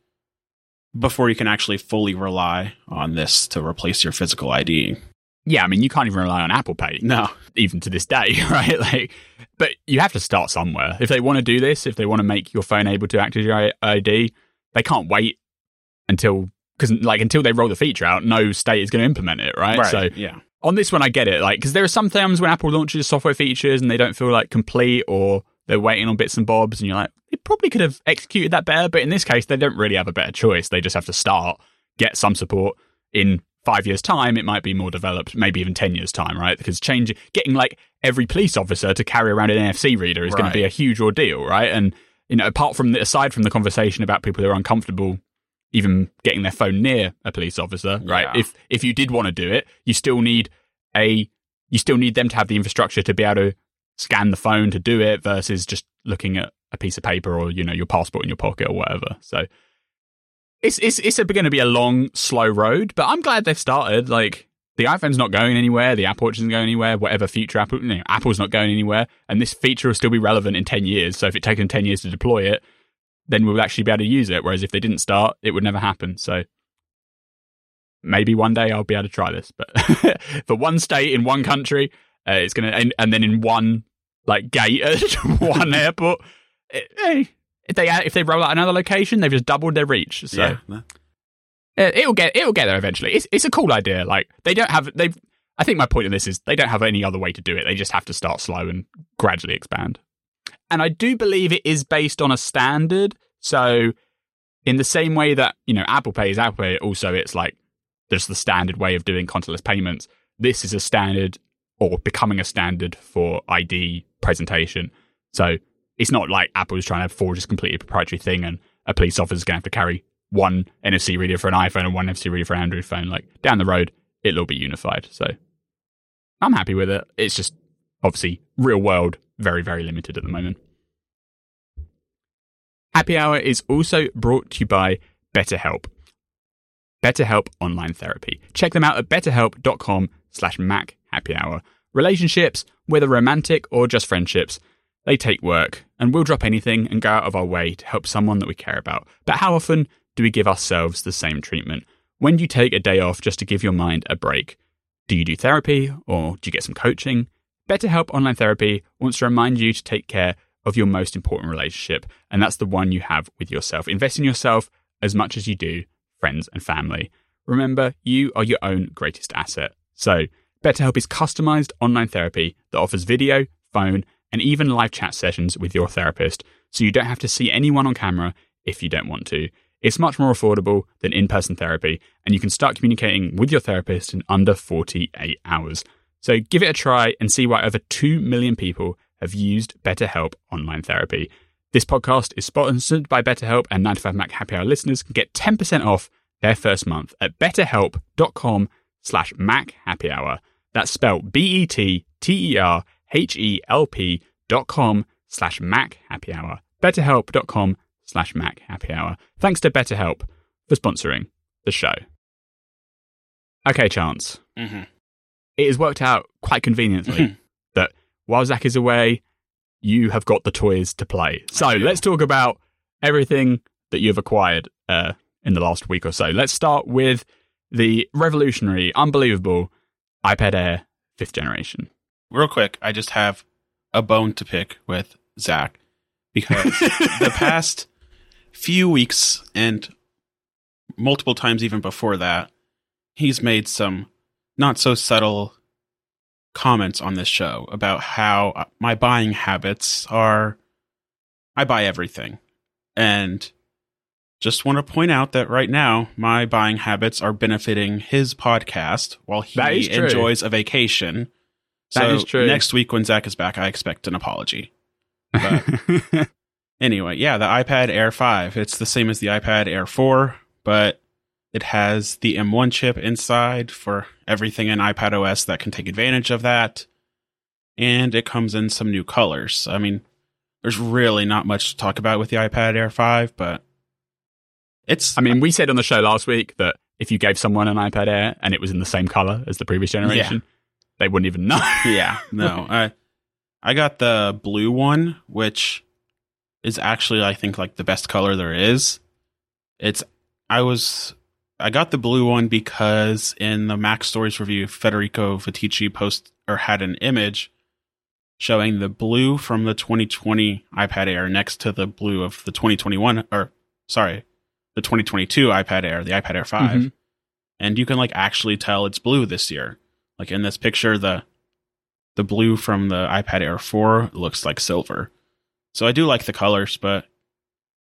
before you can actually fully rely on this to replace your physical ID. yeah, I mean, you can't even rely on Apple Pay. No. Even to this day, right? Like, but you have to start somewhere. If they want to do this, if they want to make your phone able to act as your ID, they can't wait until because like until they roll the feature out, no state is going to implement it, right? Right. So yeah. on this one, I get it. Like, because there are some times when Apple launches software features and they don't feel like complete or they're waiting on bits and bobs, and you're like, they probably could have executed that better. But in this case, they don't really have a better choice. They just have to start, get some support in five years' time. It might be more developed, maybe even 10 years' time, right? Because change, getting like every police officer to carry around an NFC reader is going to be a huge ordeal, right? And, you know, apart from the, aside from the conversation about people who are uncomfortable even getting their phone near a police officer, right? Yeah. If if you did want to do it, you still need a you still need them to have the infrastructure to be able to scan the phone to do it versus just looking at a piece of paper or you know your passport in your pocket or whatever. So it's it's it's going to be a long, slow road, but I'm glad they've started. Like the iPhone's not going anywhere, the Apple Watch isn't going anywhere. Whatever future Apple, you know, Apple's not going anywhere, and this feature will still be relevant in ten years. So if it takes them ten years to deploy it, then we'll actually be able to use it. Whereas if they didn't start, it would never happen. So maybe one day I'll be able to try this. But for one state in one country, uh, it's gonna and, and then in one like gate at one airport. eh, eh, if they if they roll out another location, they've just doubled their reach. So yeah. uh, it'll get it'll get there eventually. It's it's a cool idea. Like they don't have they've. I think my point of this is they don't have any other way to do it. They just have to start slow and gradually expand. And I do believe it is based on a standard. So in the same way that you know Apple Pay is Apple Pay, also it's like there's the standard way of doing contactless payments. This is a standard or becoming a standard for ID presentation. So it's not like Apple is trying to forge this completely proprietary thing and a police officer is going to have to carry one NFC reader for an iPhone and one NFC reader for an Android phone. Like down the road, it'll all be unified. So I'm happy with it. It's just obviously real world, very, very limited at the moment. Happy Hour is also brought to you by BetterHelp. BetterHelp Online Therapy. Check them out at betterhelp.com slash Mac Happy Hour. Relationships, whether romantic or just friendships, they take work, and we'll drop anything and go out of our way to help someone that we care about. But how often do we give ourselves the same treatment? When do you take a day off just to give your mind a break? Do you do therapy or do you get some coaching? BetterHelp Online Therapy wants to remind you to take care of your most important relationship, and that's the one you have with yourself. Invest in yourself as much as you do friends and family. Remember, you are your own greatest asset. So, BetterHelp is customized online therapy that offers video, phone, and even live chat sessions with your therapist, so you don't have to see anyone on camera if you don't want to. It's much more affordable than in person therapy, and you can start communicating with your therapist in under 48 hours. So give it a try and see why over 2 million people have used BetterHelp online therapy. This podcast is sponsored by BetterHelp, and 9to5Mac Happy Hour listeners can get 10% off their first month at betterhelp.com slash Mac Happy Hour. That's spelled E B-E-T-T-E-R-H-E-L-P dot com slash Mac Happy Hour. betterhelp.com slash Mac Happy Hour. Thanks to BetterHelp for sponsoring the show. Okay, Chance. Mhm. It has worked out quite conveniently that while Zac is away, you have got the toys to play. So let's talk about everything that you've acquired uh, in the last week or so. Let's start with the revolutionary, unbelievable iPad Air fifth generation. Real quick, I just have a bone to pick with Zac because the past few weeks and multiple times even before that, he's made some not so subtle comments on this show about how my buying habits are I buy everything. And just want to point out that right now my buying habits are benefiting his podcast while he enjoys a vacation. That so is true. next week when Zac is back, I expect an apology. But anyway, yeah, the iPad Air 5. It's the same as the iPad Air 4, but it has the M1 chip inside for everything in iPad OS that can take advantage of that. And it comes in some new colors. I mean, there's really not much to talk about with the iPad Air 5, but it's I mean, we said on the show last week that if you gave someone an iPad Air and it was in the same color as the previous generation, they wouldn't even know. yeah, no. I I got the blue one, which is actually I think like the best color there is. It's I was I got the blue one because in the MacStories review, Federico Viticci post or had an image showing the blue from the 2020 iPad Air next to the blue of the 2021 or sorry, the 2022 iPad Air, the iPad Air 5. Mhm. And you can like actually tell it's blue this year. Like in this picture the the blue from the iPad Air 4 looks like silver. So I do like the colors, but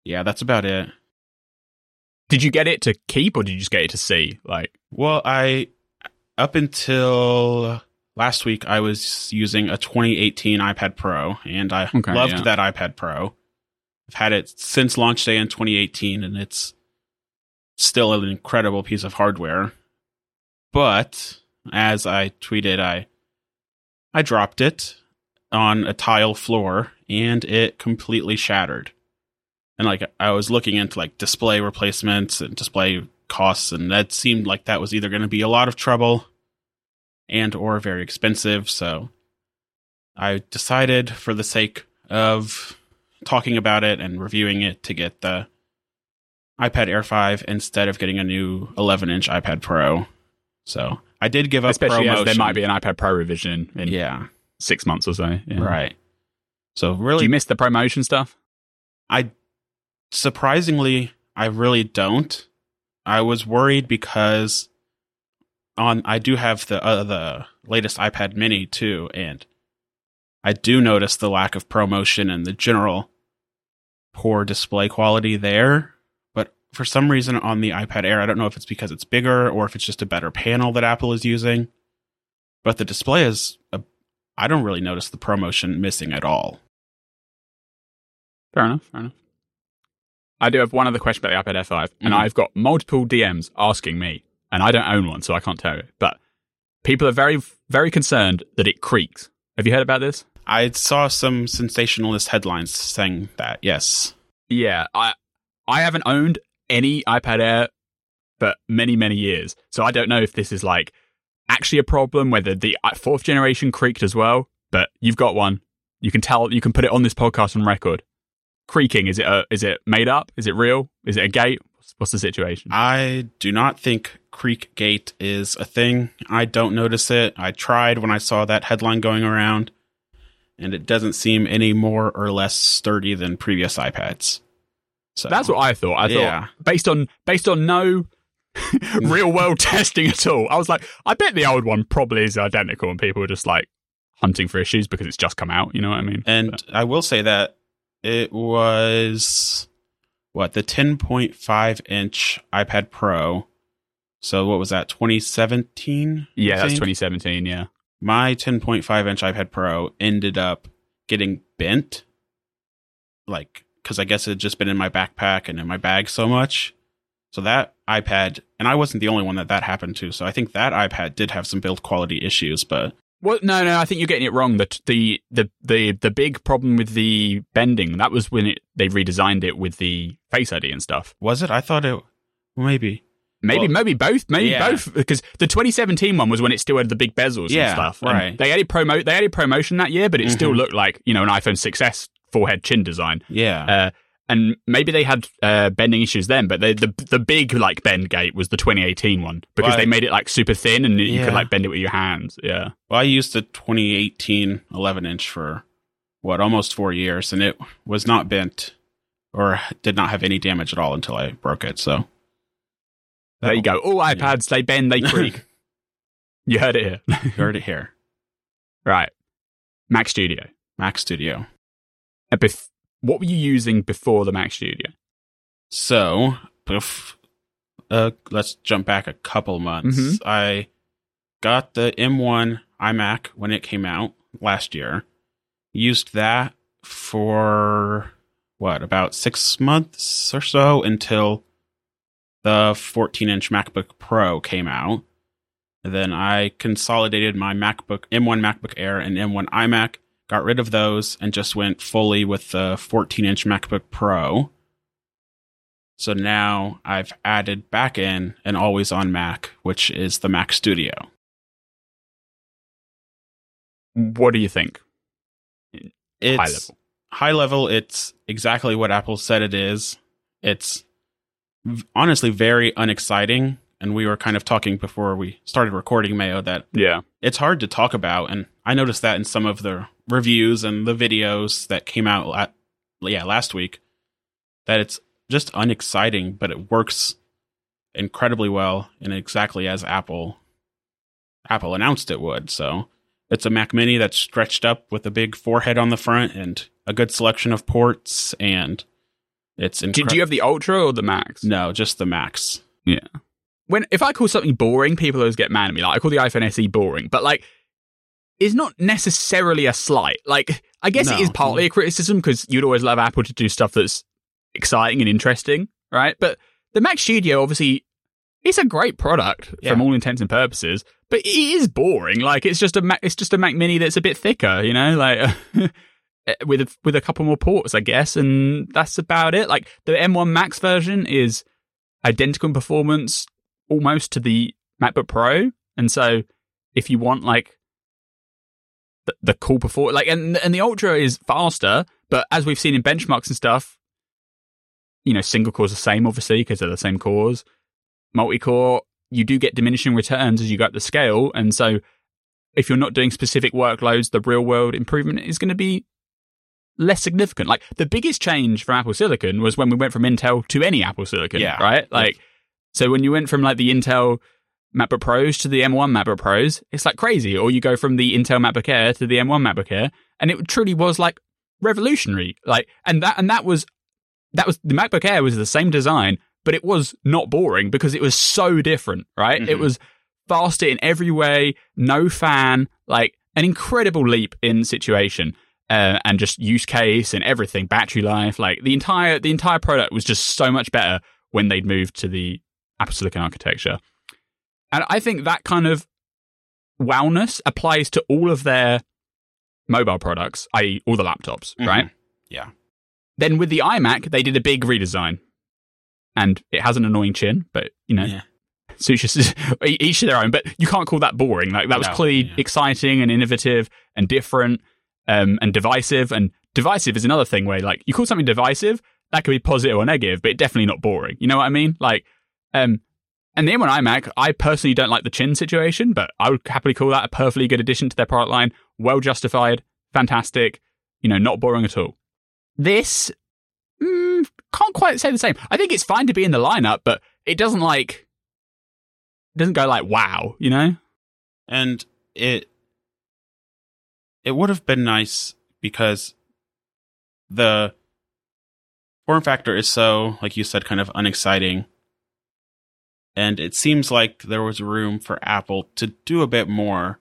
yeah, that's about it. Did you get it to keep or did you just get it to see? Like, Well, I up until last week I was using a 2018 iPad Pro and I Okay, loved yeah. that iPad Pro. I've had it since launch day in 2018 and it's still an incredible piece of hardware. But as I tweeted I I dropped it on a tile floor and it completely shattered. And like I was looking into like display replacements and display costs and that seemed like that was either going to be a lot of trouble and or very expensive so i decided for the sake of talking about it and reviewing it to get the ipad air 5 instead of getting a new 11 inch ipad pro so i did give up especially as there might be an iPad Pro revision in yeah six months or so. Yeah. right so Do really you miss the promotion stuff? I surprisingly I really don't. I was worried because on I do have the uh, the latest iPad Mini too, and I do notice the lack of promotion and the general poor display quality there. For some reason on the iPad Air, I don't know if it's because it's bigger or if it's just a better panel that Apple is using. But the display is a, I don't really notice the promotion missing at all. Fair enough. Fair enough. I do have one other question about the iPad Air 5, and Mhm. I've got multiple DMs asking me, and I don't own one, so I can't tell you. But people are very, very concerned that it creaks. Have you heard about this? I saw some sensationalist headlines saying that. Yes. Yeah, I I haven't owned any iPad Air for many many years, so I don't know if this is like actually a problem. Whether the uh, fourth generation creaked as well, but you've got one. You can tell. You can put it on this podcast on record. Creaking is it? A, is it made up? Is it real? Is it a gate? What's, what's the situation? I do not think Creek Gate is a thing. I don't notice it. I tried when I saw that headline going around, and it doesn't seem any more or less sturdy than previous iPads. So That's what I thought. I thought Yeah. based on based on no real world testing at all. I was like, I bet the old one probably is identical, and people are just like hunting for issues because it's just come out. You know what I mean? And I will say that it was what the 10.5 inch iPad Pro. So what was that? 2017? Yeah, that's 2017. Yeah. my 10.5 inch iPad Pro ended up getting bent. Like, because I guess it had just been in my backpack and in my bag so much. So that iPad, and I wasn't the only one that that happened to. So I think that iPad did have some build quality issues, but Well, no, no, I think you're getting it wrong. The the the the the big problem with the bending that was when it they redesigned it with the Face ID and stuff. was it? I thought it, maybe. Maybe Well, maybe both, maybe yeah. both, because the 2017 one was when it still had the big bezels Yeah, and stuff. And right. They added promo they added promotion that year, but it still Mhm. looked like you know an iPhone 6s forehead chin design. Yeah. Uh, and maybe they had uh, bending issues then, but they, the the big like bend gate was the 2018 one because they made it like super thin and you Yeah. could like bend it with your hands. Yeah. well, I used the 2018 11 inch for what, almost four years, and it was not bent or did not have any damage at all until I broke it. So There you go. Oh, iPads they bend, they creak. you heard it here. You heard it here. right. Mac Studio. Mac Studio. Bef- what were you using before the Mac Studio? So, uh, let's jump back a couple months. Mhm. I got the M1 iMac when it came out last year. Used that for what, about six months or so until the 14 inch MacBook Pro came out. And then I consolidated my MacBook, M1 MacBook Air and M1 iMac, got rid of those, and just went fully with the 14 inch MacBook Pro. So now I've added back in an always on Mac, which is the Mac Studio. What do you think? It's High level. high level, it's exactly what Apple said it is. It's honestly very unexciting and we were kind of talking before we started recording Mayo that Yeah. it's hard to talk about, and I noticed that in some of the reviews and the videos that came out, la- yeah, last week, that it's just unexciting, but it works incredibly well and exactly as Apple Apple announced it would. So it's a Mac Mini that's stretched up with a big forehead on the front and a good selection of ports, and it's incredible. do you have the Ultra or the Max? no, just the Max. Yeah. When if I call something boring, people always get mad at me. Like I call the iPhone SE boring, but like it's not necessarily a slight. Like I guess it No. is partly a criticism because you'd always love Apple to do stuff that's exciting and interesting, right? But the Mac Studio obviously it's a great product Yeah. from all intents and purposes, but it is boring. Like it's just a Mac, it's just a Mac Mini that's a bit thicker, you know, like. Eh, with a, with a couple more ports, I guess, and that's about it. Like the M1 Max version is identical in performance almost to the MacBook Pro, and so if you want like the, the cool performance, like and and the Ultra is faster, but as we've seen in benchmarks and stuff, you know, single core's the same, obviously, because they're the same cores. Multi core, you do get diminishing returns as you go up the scale, and so if you're not doing specific workloads, the real world improvement is going to be less significant. Like the biggest change from Apple Silicon was when we went from Intel to any Apple Silicon, Yeah. right? Like, so when you went from like the Intel MacBook Pros to the M1 MacBook Pros, it's like crazy. Or you go from the Intel MacBook Air to the M1 MacBook Air, and it truly was like revolutionary. Like, and that and that was that was the MacBook Air was the same design, but it was not boring because it was so different, right? It Mhm. was faster in every way, no fan, like an incredible leap in situation. Uh, and just use case and everything, battery life, like the entire the entire product was just so much better when they'd moved to the Apple Silicon architecture. And I think that kind of wellness applies to all of their mobile products, i.e., all the laptops, Mhm. right? Yeah. Then with the iMac, they did a big redesign, and it has an annoying chin, but you know, Yeah. suits just each to their own. But you can't call that boring. Like that was No, clearly yeah. exciting and innovative and different, um, and divisive. And divisive is another thing where like you call something divisive, that could be positive or negative, but definitely not boring. You know what I mean? Like, um, and the M1 iMac, I personally don't like the chin situation, but I would happily call that a perfectly good addition to their product line. Well justified, fantastic, you know, not boring at all. This, mm, can't quite say the same. I think it's fine to be in the lineup, but it doesn't like, it doesn't go like wow, you know? and it it would have been nice because the form factor is so like you said kind of unexciting and it seems like there was room for apple to do a bit more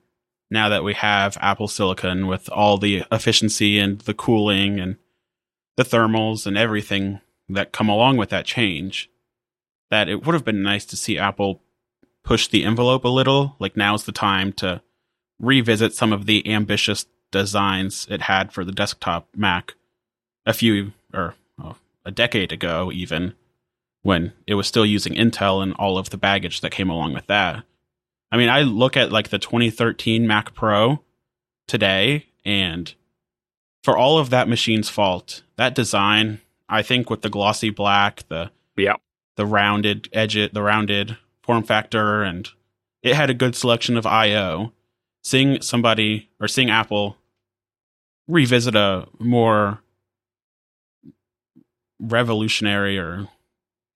now that we have apple silicon with all the efficiency and the cooling and the thermals and everything that come along with that change that it would have been nice to see apple push the envelope a little. Like now's the time to revisit some of the ambitious designs it had for the desktop Mac a few or oh, a decade ago, even when it was still using Intel and all of the baggage that came along with that. I mean, I look at like the 2013 Mac Pro today, and for all of that machine's fault, that design, I think with the glossy black, the Yeah. the rounded edge, the rounded form factor, and it had a good selection of I/O. Seeing somebody or seeing Apple revisit a more revolutionary or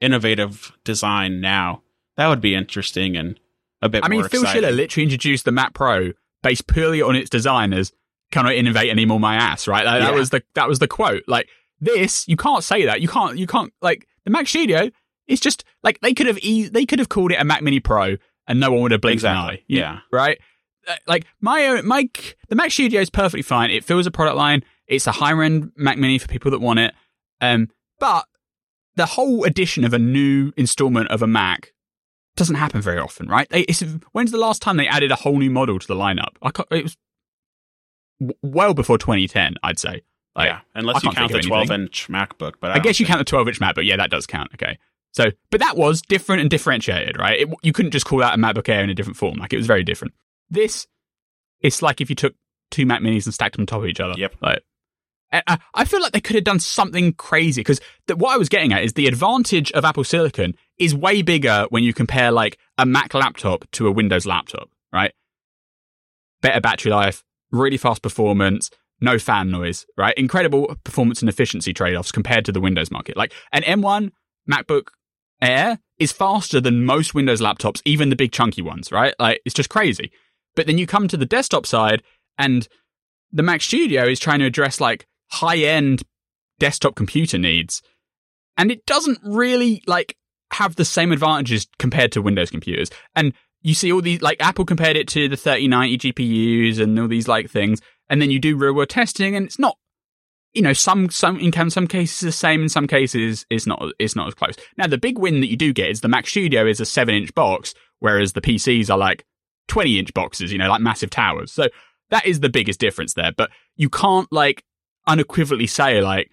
innovative design now, that would be interesting and a bit I mean, Phil exciting. Schiller literally introduced the Mac Pro based purely on its designers. Cannot innovate anymore, my ass. Right? Like, That was the that was the quote. Like this, you can't say that. You can't. You can't. Like the Mac Studio is just like they could have e- they could have called it a Mac Mini Pro and no one would have blinked an Exactly, eye. You- yeah. Right. Uh, Like my own, my the Mac Studio is perfectly fine. It fills a product line. It's a higher end Mac Mini for people that want it. Um, but the whole addition of a new installment of a Mac doesn't happen very often, right? It's, when's the last time they added a whole new model to the lineup? It was well before 2010, I'd say. Like, yeah, unless you count the think of anything. 12 inch MacBook, but I, I guess you count the 12 inch Mac, but yeah, that does count. Okay. So, but that was different and differentiated, right? It, you couldn't just call that a MacBook Air in a different form. Like it was very different. This, it's like if you took two Mac Minis and stacked them on top of each other. Yep. Like, I, feel like they could have done something crazy because what I was getting at is the advantage of Apple Silicon is way bigger when you compare like a Mac laptop to a Windows laptop, right? Better battery life, really fast performance, no fan noise, right? Incredible performance and efficiency trade offs compared to the Windows market. Like an M1 MacBook Air is faster than most Windows laptops, even the big chunky ones, right? Like it's just crazy. But then you come to the desktop side and the Mac Studio is trying to address like high end desktop computer needs. And it doesn't really like have the same advantages compared to Windows computers. And you see all these, like Apple compared it to the 3090 GPUs and all these like things. And then you do real world testing and it's not, you know, some, some, in some cases the same, in some cases it's not, it's not as close. Now the big win that you do get is the Mac Studio is a seven inch box, whereas the PCs are like 20 inch boxes, you know, like massive towers. So that is the biggest difference there. But you can't like unequivocally say like,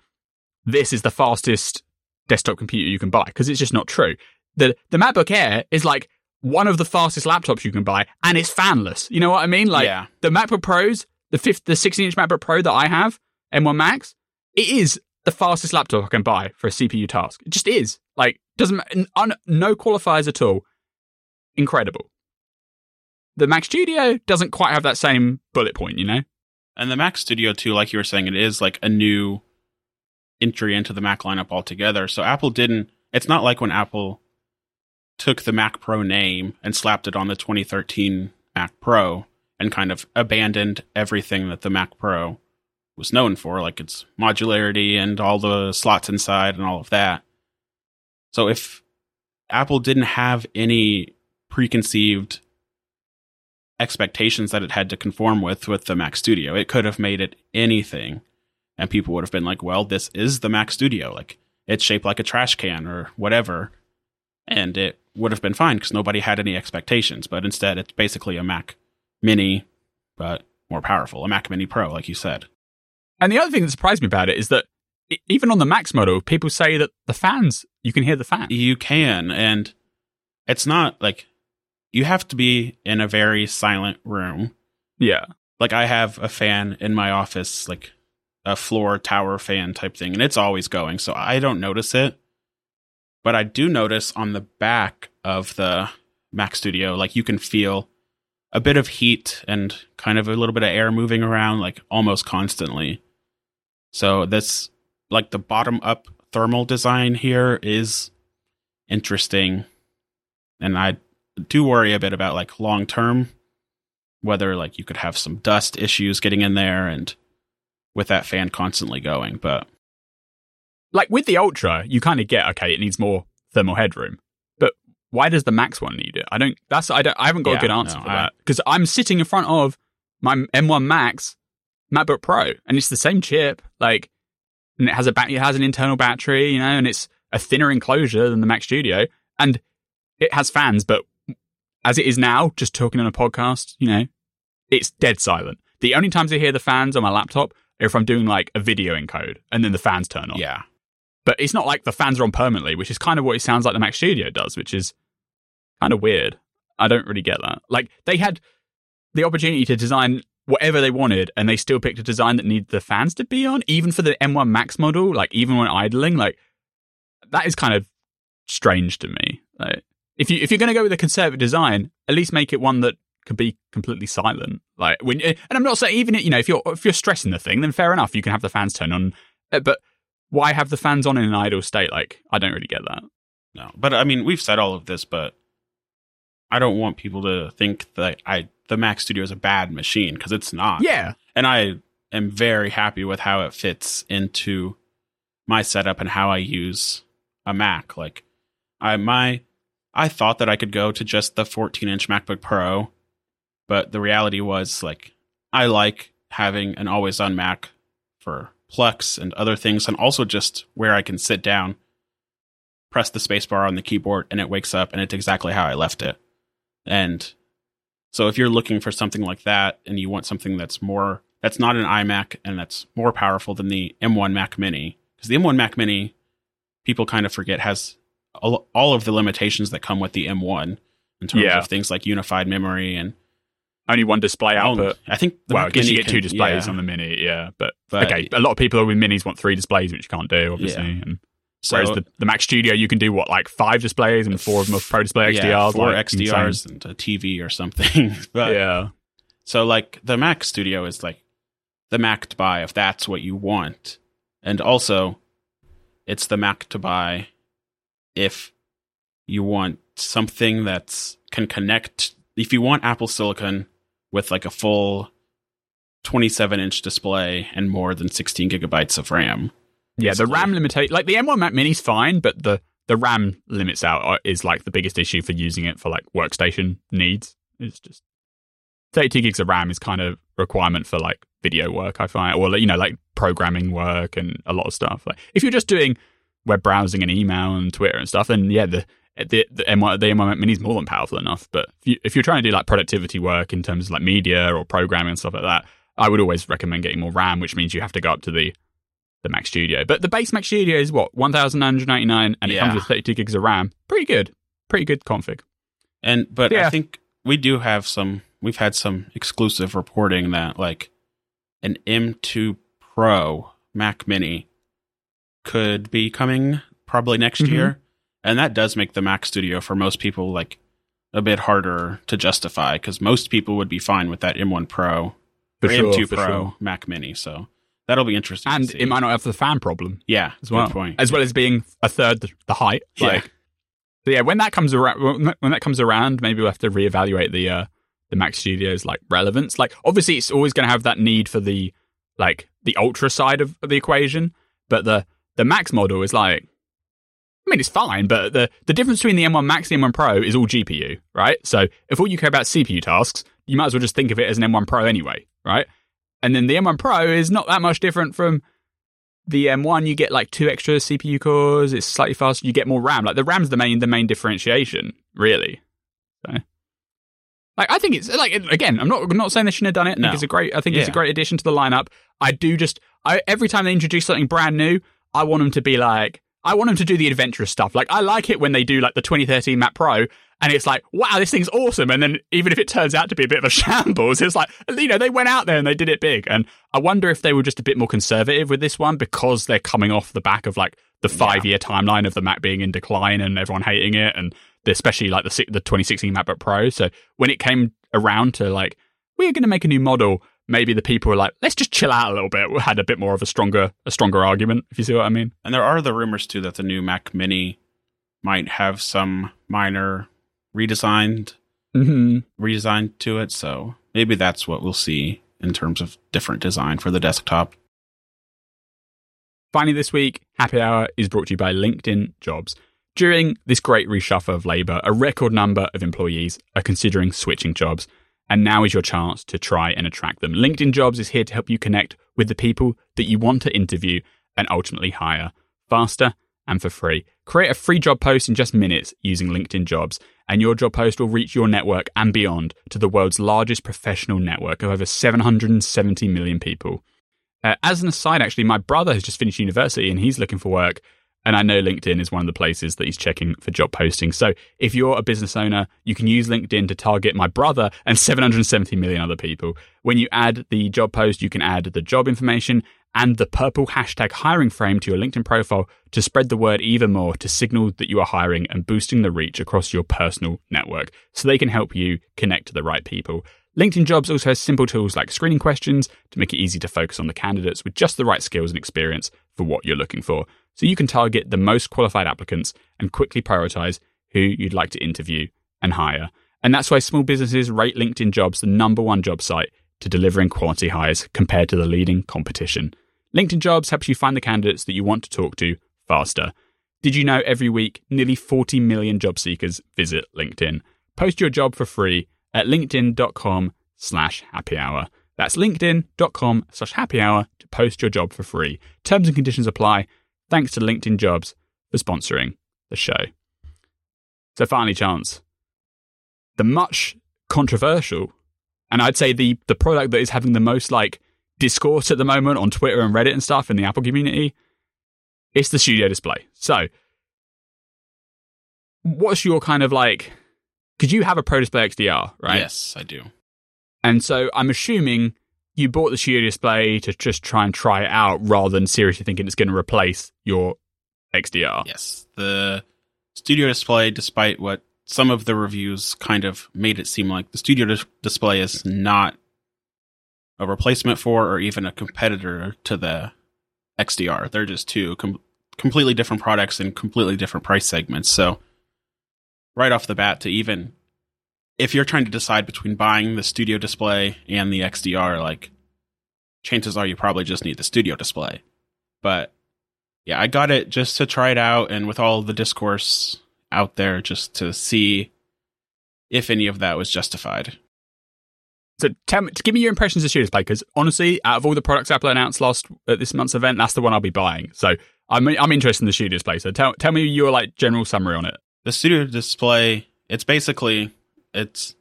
this is the fastest desktop computer you can buy because it's just not true. The the MacBook Air is like one of the fastest laptops you can buy and it's fanless. You know what I mean? Like Yeah. the MacBook Pros, the fifth the 16 inch MacBook Pro that I have, M1 Max, it is the fastest laptop I can buy for a CPU task. It just is. Like doesn't un, no qualifiers at all. Incredible. The Mac Studio doesn't quite have that same bullet point, you know? And the Mac Studio too, like you were saying, it is like a new entry into the Mac lineup altogether. So Apple didn't. It's not like when Apple took the Mac Pro name and slapped it on the 2013 Mac Pro and kind of abandoned everything that the Mac Pro was known for, like its modularity and all the slots inside and all of that. So if Apple didn't have any preconceived expectations that it had to conform with with the Mac Studio, it could have made it anything and people would have been like, "Well, this is the Mac Studio. Like it's shaped like a trash can or whatever." And it would have been fine because nobody had any expectations. But instead, it's basically a Mac Mini, but more powerful, a Mac Mini Pro, like you said. And the other thing that surprised me about it is that even on the Max model, people say that the fans, you can hear the fans. You can, and it's not like you have to be in a very silent room. Yeah. Like I have a fan in my office, like a floor tower fan type thing, and it's always going, so I don't notice it. But I do notice on the back of the Mac Studio, like you can feel a bit of heat and kind of a little bit of air moving around, like almost constantly. So this, like the bottom up thermal design here is interesting, and I do worry a bit about like long term whether like you could have some dust issues getting in there and with that fan constantly going but Like with the Ultra, you kind of get, okay, it needs more thermal headroom. But why does the Max one need it? I don't, that's, I don't, I haven't got Yeah, a good answer no, for I- that. Because I'm sitting in front of my M1 Max MacBook Pro and it's the same chip, like, and it has a bat- it has an internal battery, you know, and it's a thinner enclosure than the Mac Studio, and it has fans. But as it is now, just talking on a podcast, you know, it's dead silent. The only times I hear the fans on my laptop are if I'm doing like a video encode, and then the fans turn on. yeah But it's not like the fans are on permanently, which is kind of what it sounds like the Mac Studio does, which is kind of weird. I don't really get that. Like they had the opportunity to design whatever they wanted, and they still picked a design that needed the fans to be on, even for the M1 Max model. Like even when idling, like that is kind of strange to me. Like if you if you're going to go with a conservative design, at least make it one that can be completely silent. Like when, and I'm not saying even you know if you're if you're stressing the thing, then fair enough, you can have the fans turn on. Uh, But why have the fans on in an idle state? Like I don't really get that. no but i mean we've said all of this but i don't want people to think that i the mac studio is a bad machine because it's not Yeah, and i am very happy with how it fits into my setup and how i use a mac like i my i thought that i could go to just the 14 inch macbook pro but the reality was like i like having an always on mac for plex and other things and also just where i can sit down press the spacebar on the keyboard and it wakes up and it's exactly how i left it. And so if you're looking for something like that and you want something that's more that's not an iMac and that's more powerful than the M1 Mac Mini because the M1 Mac Mini people kind of forget has all, all of the limitations that come with the M1 in terms Yeah. of things like unified memory and only one display oh, output. Oh, I think the well, I guess you Mini get two displays yeah. on the mini, yeah. But, But- okay, a lot of people with minis want three displays, which you can't do, obviously. Yeah. And So Whereas the, the Mac Studio, you can do what, like five displays and four of them are Pro Display XDRs? yeah, four like, XDRs insane. and a TV or something. but yeah. So like the Mac Studio is like the Mac to buy if that's what you want. And also it's the Mac to buy if you want something that's can connect if you want Apple Silicon with like a full 27 inch display and more than 16 gigabytes of RAM. Yeah, the. RAM limitation, like the M1 Mac Mini's fine, but the the RAM limits out is like the biggest issue for using it for like workstation needs. It's just 32 gigs of RAM is kind of requirement for like video work. I find, or you know, like programming work and a lot of stuff. Like if you're just doing web browsing and email and Twitter and stuff, then yeah, the the, the M1 the M1 Mac Mini is more than powerful enough. But if, you, if you're trying to do like productivity work in terms of like media or programming and stuff like that, I would always recommend getting more RAM, which means you have to go up to the the Mac Studio. But the base Mac Studio is what one thousand nine hundred ninety nine, and it Yeah. comes with thirty two gigs of RAM. Pretty good, pretty good config. And but Yeah. I think we do have some we've had some exclusive reporting that like an M2 Pro Mac Mini could be coming probably next Mhm. year. And that does make the Mac Studio for most people like a bit harder to justify cuz most people would be fine with that M1 Pro For or sure, M2 Pro sure. Mac Mini. So that'll be interesting. to And it might not have the fan problem yeah, as well, point. as well as being a third the, height. Yeah. Like, so yeah, when that comes around, when that- comes around, maybe we'll have to reevaluate the uh, the Mac Studio's like relevance. Like, obviously, it's always going to have that need for the like the ultra side of the equation, but the the Max model is like. I mean, it's fine, but the, the difference between the M1 Max and the M1 Pro is all GPU, right? So if all you care about CPU tasks, you might as well just think of it as an M1 Pro anyway, right? And then the M1 Pro is not that much different from the M1. You get like two extra CPU cores. It's slightly faster. You get more RAM. Like the RAM's the main the main differentiation, really. So, like I think it's like again, I'm not I'm not saying they shouldn't have done it. I think No. it's a great. I think it's a great addition to the lineup. I do just I every time they introduce something brand new, I want them to be like. I want them to do the adventurous stuff. Like I like it when they do like the 2013 Mac Pro, and it's like, wow, this thing's awesome. And then even if it turns out to be a bit of a shambles, it's like, you know, they went out there and they did it big. And I wonder if they were just a bit more conservative with this one because they're coming off the back of like the five year timeline of the Mac being in decline and everyone hating it, and especially like the the 2016 MacBook Pro. So when it came around to like, we're going to make a new model, maybe the people were like, let's just chill out a little bit. We had a bit more of a stronger a stronger argument, if you see what I mean. And there are the rumors too that the new Mac Mini might have some minor redesigned hmm redesign to it. So maybe that's what we'll see in terms of different design for the desktop. Finally, this week, Happy Hour is brought to you by LinkedIn Jobs. During this great reshuffle of labour, a record number of employees are considering switching jobs, and now is your chance to try and attract them. LinkedIn Jobs is here to help you connect with the people that you want to interview and ultimately hire faster and for free. Create a free job post in just minutes using LinkedIn Jobs, and your job post will reach your network and beyond to the world's largest professional network of over 770 million people. Uh, as an aside, actually, my brother has just finished university and he's looking for work. And I know LinkedIn is one of the places that he's checking for job postings. So if you're a business owner, you can use LinkedIn to target my brother and 770 million other people. When you add the job post, you can add the job information and the purple hashtag hiring frame to your LinkedIn profile to spread the word even more to signal that you are hiring and boosting the reach across your personal network so they can help you connect to the right people. LinkedIn Jobs also has simple tools like screening questions to make it easy to focus on the candidates with just the right skills and experience for what you're looking for. So you can target the most qualified applicants and quickly prioritize who you'd like to interview and hire. And that's why small businesses rate LinkedIn Jobs the number one job site to delivering quality hires compared to the leading competition. LinkedIn Jobs helps you find the candidates that you want to talk to faster. Did you know every week nearly 40 million job seekers visit LinkedIn? Post your job for free at linkedin.com slash happy hour. That's linkedin.com slash happy hour to post your job for free. Terms and conditions apply. Thanks to LinkedIn Jobs for sponsoring the show. So finally, Chance, the much controversial, and I'd say the, the product that is having the most like discourse at the moment on Twitter and Reddit and stuff in the Apple community, it's the Studio Display. So what's your kind of like because you have a Pro Display XDR, right? Yes, I do. And so I'm assuming you bought the Studio Display to just try and try it out rather than seriously thinking it's going to replace your XDR. Yes, the studio display, despite what some of the reviews kind of made it seem like, the studio dis- display is not a replacement for or even a competitor to the XDR. They're just two com- completely different products and completely different price segments. So, right off the bat, to even if you're trying to decide between buying the studio display and the XDR, like chances are you probably just need the studio display. But yeah, I got it just to try it out and with all the discourse out there just to see if any of that was justified. So tell me, give me your impressions of Studio Display because honestly, out of all the products Apple announced last at this month's event, that's the one I'll be buying. So I'm I'm interested in the Studio Display. So tell tell me your like general summary on it. The Studio Display, it's basically it's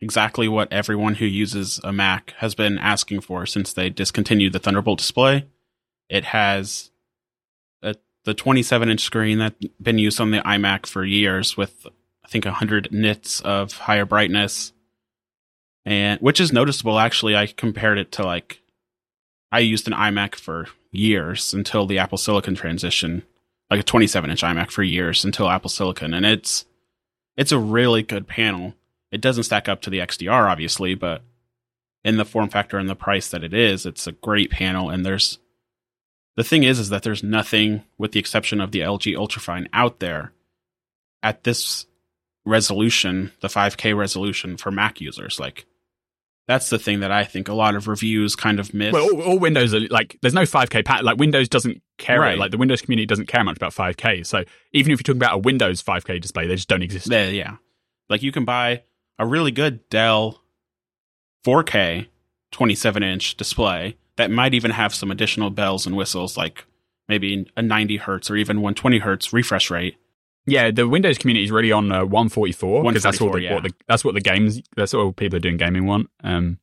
exactly what everyone who uses a Mac has been asking for since they discontinued the Thunderbolt display. It has a, the 27 inch screen that's been used on the iMac for years with I think 100 nits of higher brightness. And which is noticeable actually. I compared it to like I used an iMac for years until the Apple Silicon transition like a 27 inch iMac for years until Apple Silicon. And it's it's a really good panel. It doesn't stack up to the XDR, obviously, but in the form factor and the price that it is, it's a great panel. And there's the thing is, is that there's nothing, with the exception of the LG Ultrafine, out there at this resolution, the 5K resolution for Mac users. Like that's the thing that I think a lot of reviews kind of miss. Well, all, all Windows are like, there's no 5K pat. Like Windows doesn't care. Right. Like the Windows community doesn't care much about 5K. So even if you're talking about a Windows 5K display, they just don't exist. Yeah, yeah. Like you can buy a really good Dell 4K 27 inch display that might even have some additional bells and whistles, like maybe a 90 hertz or even 120 hertz refresh rate. Yeah, the Windows community is really on uh, 144 because that's what the, yeah. what the, that's what the games that's what people are doing gaming want. Um,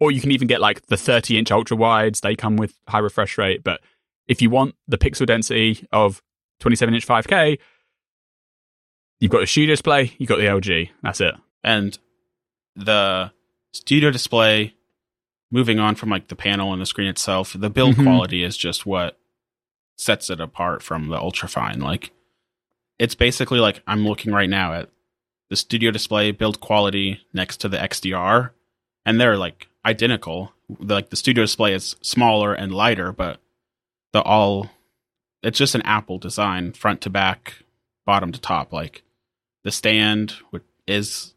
or you can even get like the 30 inch ultra wides; they come with high refresh rate. But if you want the pixel density of 27 inch 5K, you've got the studio display, you've got the LG. That's it. And the studio display, moving on from like the panel and the screen itself, the build mm-hmm. quality is just what sets it apart from the ultrafine. Like it's basically like I'm looking right now at the studio display build quality next to the XDR, and they're like identical. Like the studio display is smaller and lighter, but the all it's just an Apple design, front to back, bottom to top. Like the stand which is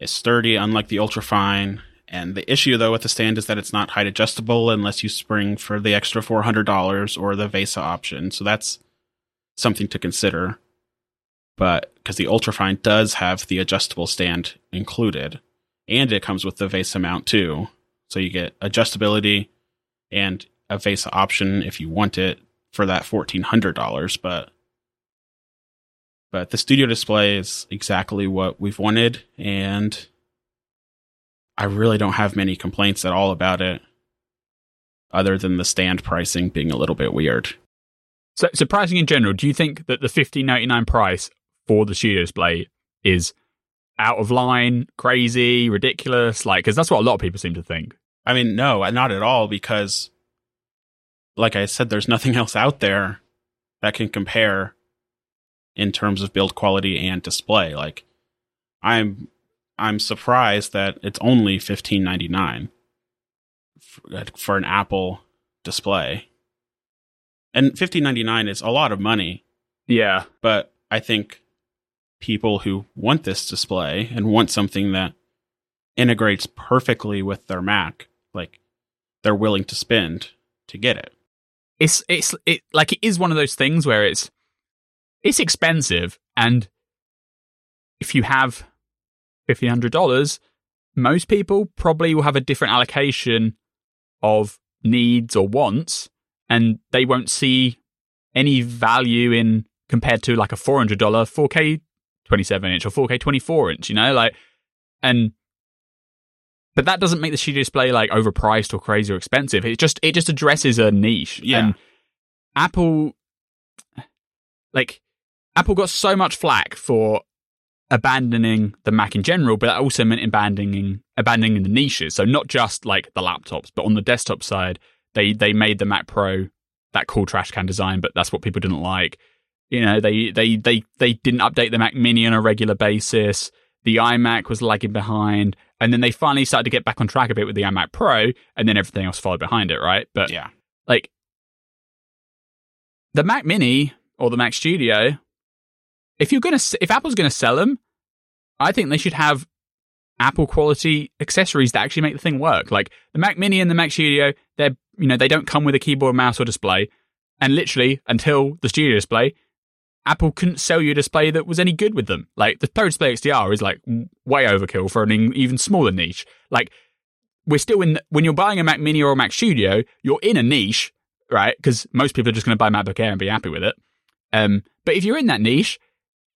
is sturdy, unlike the Ultrafine. And the issue though with the stand is that it's not height adjustable unless you spring for the extra four hundred dollars or the VESA option. So that's something to consider but because the Ultrafine does have the adjustable stand included, and it comes with the VESA mount too. So you get adjustability and a VESA option if you want it for that fourteen hundred dollars. But but the studio display is exactly what we've wanted, and I really don't have many complaints at all about it, other than the stand pricing being a little bit weird. So, so pricing in general, do you think that the fifteen ninety nine price for the studio display is out of line, crazy, ridiculous? Like, because that's what a lot of people seem to think. I mean, no, not at all, because like I said, there's nothing else out there that can compare in terms of build quality and display. Like, I'm I'm surprised that it's only fifteen ninety nine for an Apple display, and fifteen ninety nine is a lot of money. Yeah, but I think people who want this display and want something that integrates perfectly with their Mac, like they're willing to spend to get it. It's it's it like it is one of those things where it's it's expensive and if you have fifteen hundred dollars, most people probably will have a different allocation of needs or wants and they won't see any value in compared to like a $400 4K 27 inch or 4K 24 inch, you know, like, and, but that doesn't make the studio display like overpriced or crazy or expensive. It just, it just addresses a niche. Yeah. And Apple, like, Apple got so much flack for abandoning the Mac in general, but that also meant abandoning abandoning the niches. So not just like the laptops, but on the desktop side, they they made the Mac Pro that cool trash can design, but that's what people didn't like. You know, they they they they didn't update the Mac Mini on a regular basis. The iMac was lagging behind, and then they finally started to get back on track a bit with the iMac Pro, and then everything else followed behind it, right? But Yeah. like the Mac Mini or the Mac Studio, if you're gonna if Apple's gonna sell them, I think they should have Apple quality accessories that actually make the thing work. Like the Mac Mini and the Mac Studio, they're you know they don't come with a keyboard, mouse, or display, and literally until the Studio display. Apple couldn't sell you a display that was any good with them. Like the Pro Display XDR is like way overkill for an even smaller niche. Like we're still in when you're buying a Mac Mini or a Mac Studio, you're in a niche, right? Because most people are just going to buy MacBook Air and be happy with it. Um, but if you're in that niche,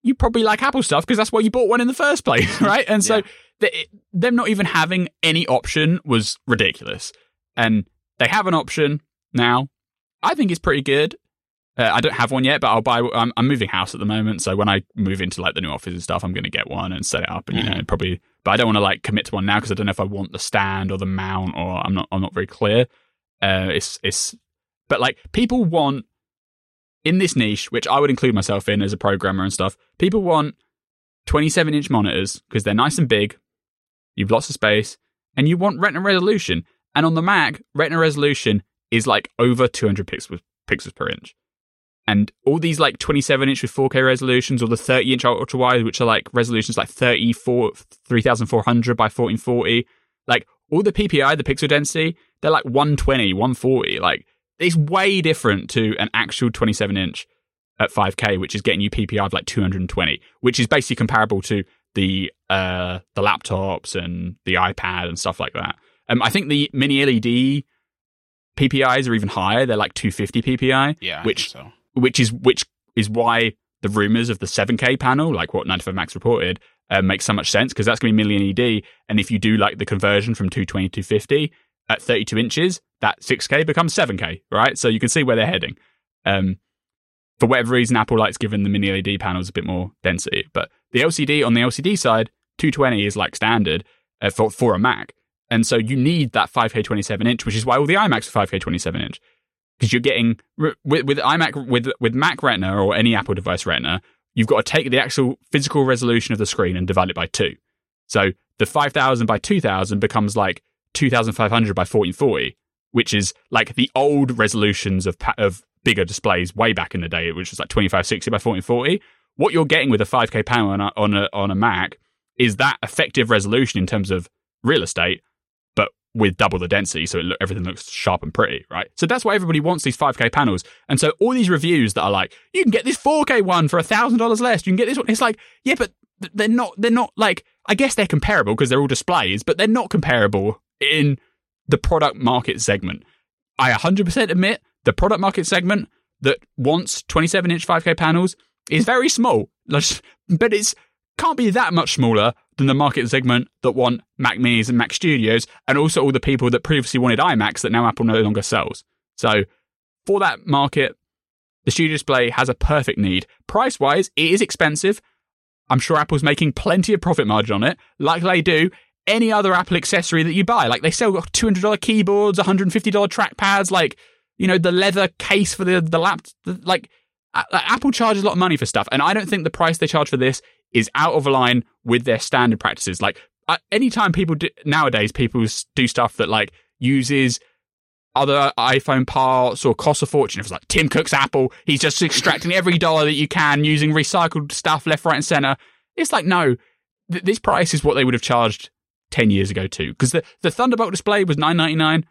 you probably like Apple stuff because that's why you bought one in the first place, right? And so Yeah. the, them not even having any option was ridiculous. And they have an option now. I think it's pretty good. Uh, I don't have one yet, but I'll buy. I'm, I'm moving house at the moment, so when I move into like the new office and stuff, I'm going to get one and set it up, and you know, probably. But I don't want to like commit to one now because I don't know if I want the stand or the mount, or I'm not. I'm not very clear. Uh, it's it's, but like people want in this niche, which I would include myself in as a programmer and stuff. People want 27 inch monitors because they're nice and big. You've lots of space, and you want Retina resolution. And on the Mac, Retina resolution is like over 200 pixels pixels per inch and all these like 27 inch with 4K resolutions, or the 30 inch ultra wide, which are like resolutions like 34, 3400 by 1440, like all the PPI, the pixel density, they're like 120, 140. Like it's way different to an actual 27 inch at 5K, which is getting you PPI of like 220, which is basically comparable to the uh the laptops and the iPad and stuff like that. Um, I think the mini LED PPIs are even higher. They're like 250 PPI Yeah. I Which- think so. Which is which is why the rumors of the 7K panel, like what 9to5Mac reported, uh, makes so much sense because that's going to be mini LED. And if you do like the conversion from 220 to 50 at 32 inches, that 6K becomes 7K, right? So you can see where they're heading. Um, for whatever reason, Apple likes giving the mini LED panels a bit more density, but the LCD on the LCD side, 220 is like standard uh, for for a Mac, and so you need that 5K 27 inch, which is why all the iMacs are 5K 27 inch because you're getting with, with iMac with with Mac Retina or any Apple device Retina, you've got to take the actual physical resolution of the screen and divide it by two. So the 5000 by 2000 becomes like 2500 by 1440, which is like the old resolutions of of bigger displays way back in the day, which was like 2560 by 1440. What you're getting with a 5K panel on a, on a on a Mac is that effective resolution in terms of real estate, with double the density, so look, everything looks sharp and pretty, right? So that's why everybody wants these 5K panels. And so all these reviews that are like, you can get this 4K one for a thousand dollars less, you can get this one. It's like, yeah, but they're not. They're not like. I guess they're comparable because they're all displays, but they're not comparable in the product market segment. I 100% admit the product market segment that wants 27 inch 5K panels is very small, but it's can't be that much smaller than the market segment that want Mac Minis and Mac Studios, and also all the people that previously wanted iMacs that now Apple no longer sells. So for that market, the Studio Display has a perfect need. Price wise, it is expensive. I'm sure Apple's making plenty of profit margin on it, like they do any other Apple accessory that you buy. Like they sell $200 keyboards, $150 trackpads, like, you know, the leather case for the, the lap. Like, uh, A- Apple charges a lot of money for stuff. And I don't think the price they charge for this is out of line with their standard practices. Like, uh, anytime people do, nowadays, people do stuff that like uses other iPhone parts or costs a fortune. If it's like Tim Cook's Apple, he's just extracting every dollar that you can using recycled stuff left, right, and center. It's like, no, th- this price is what they would have charged 10 years ago too. Because the, the Thunderbolt display was nine ninety nine.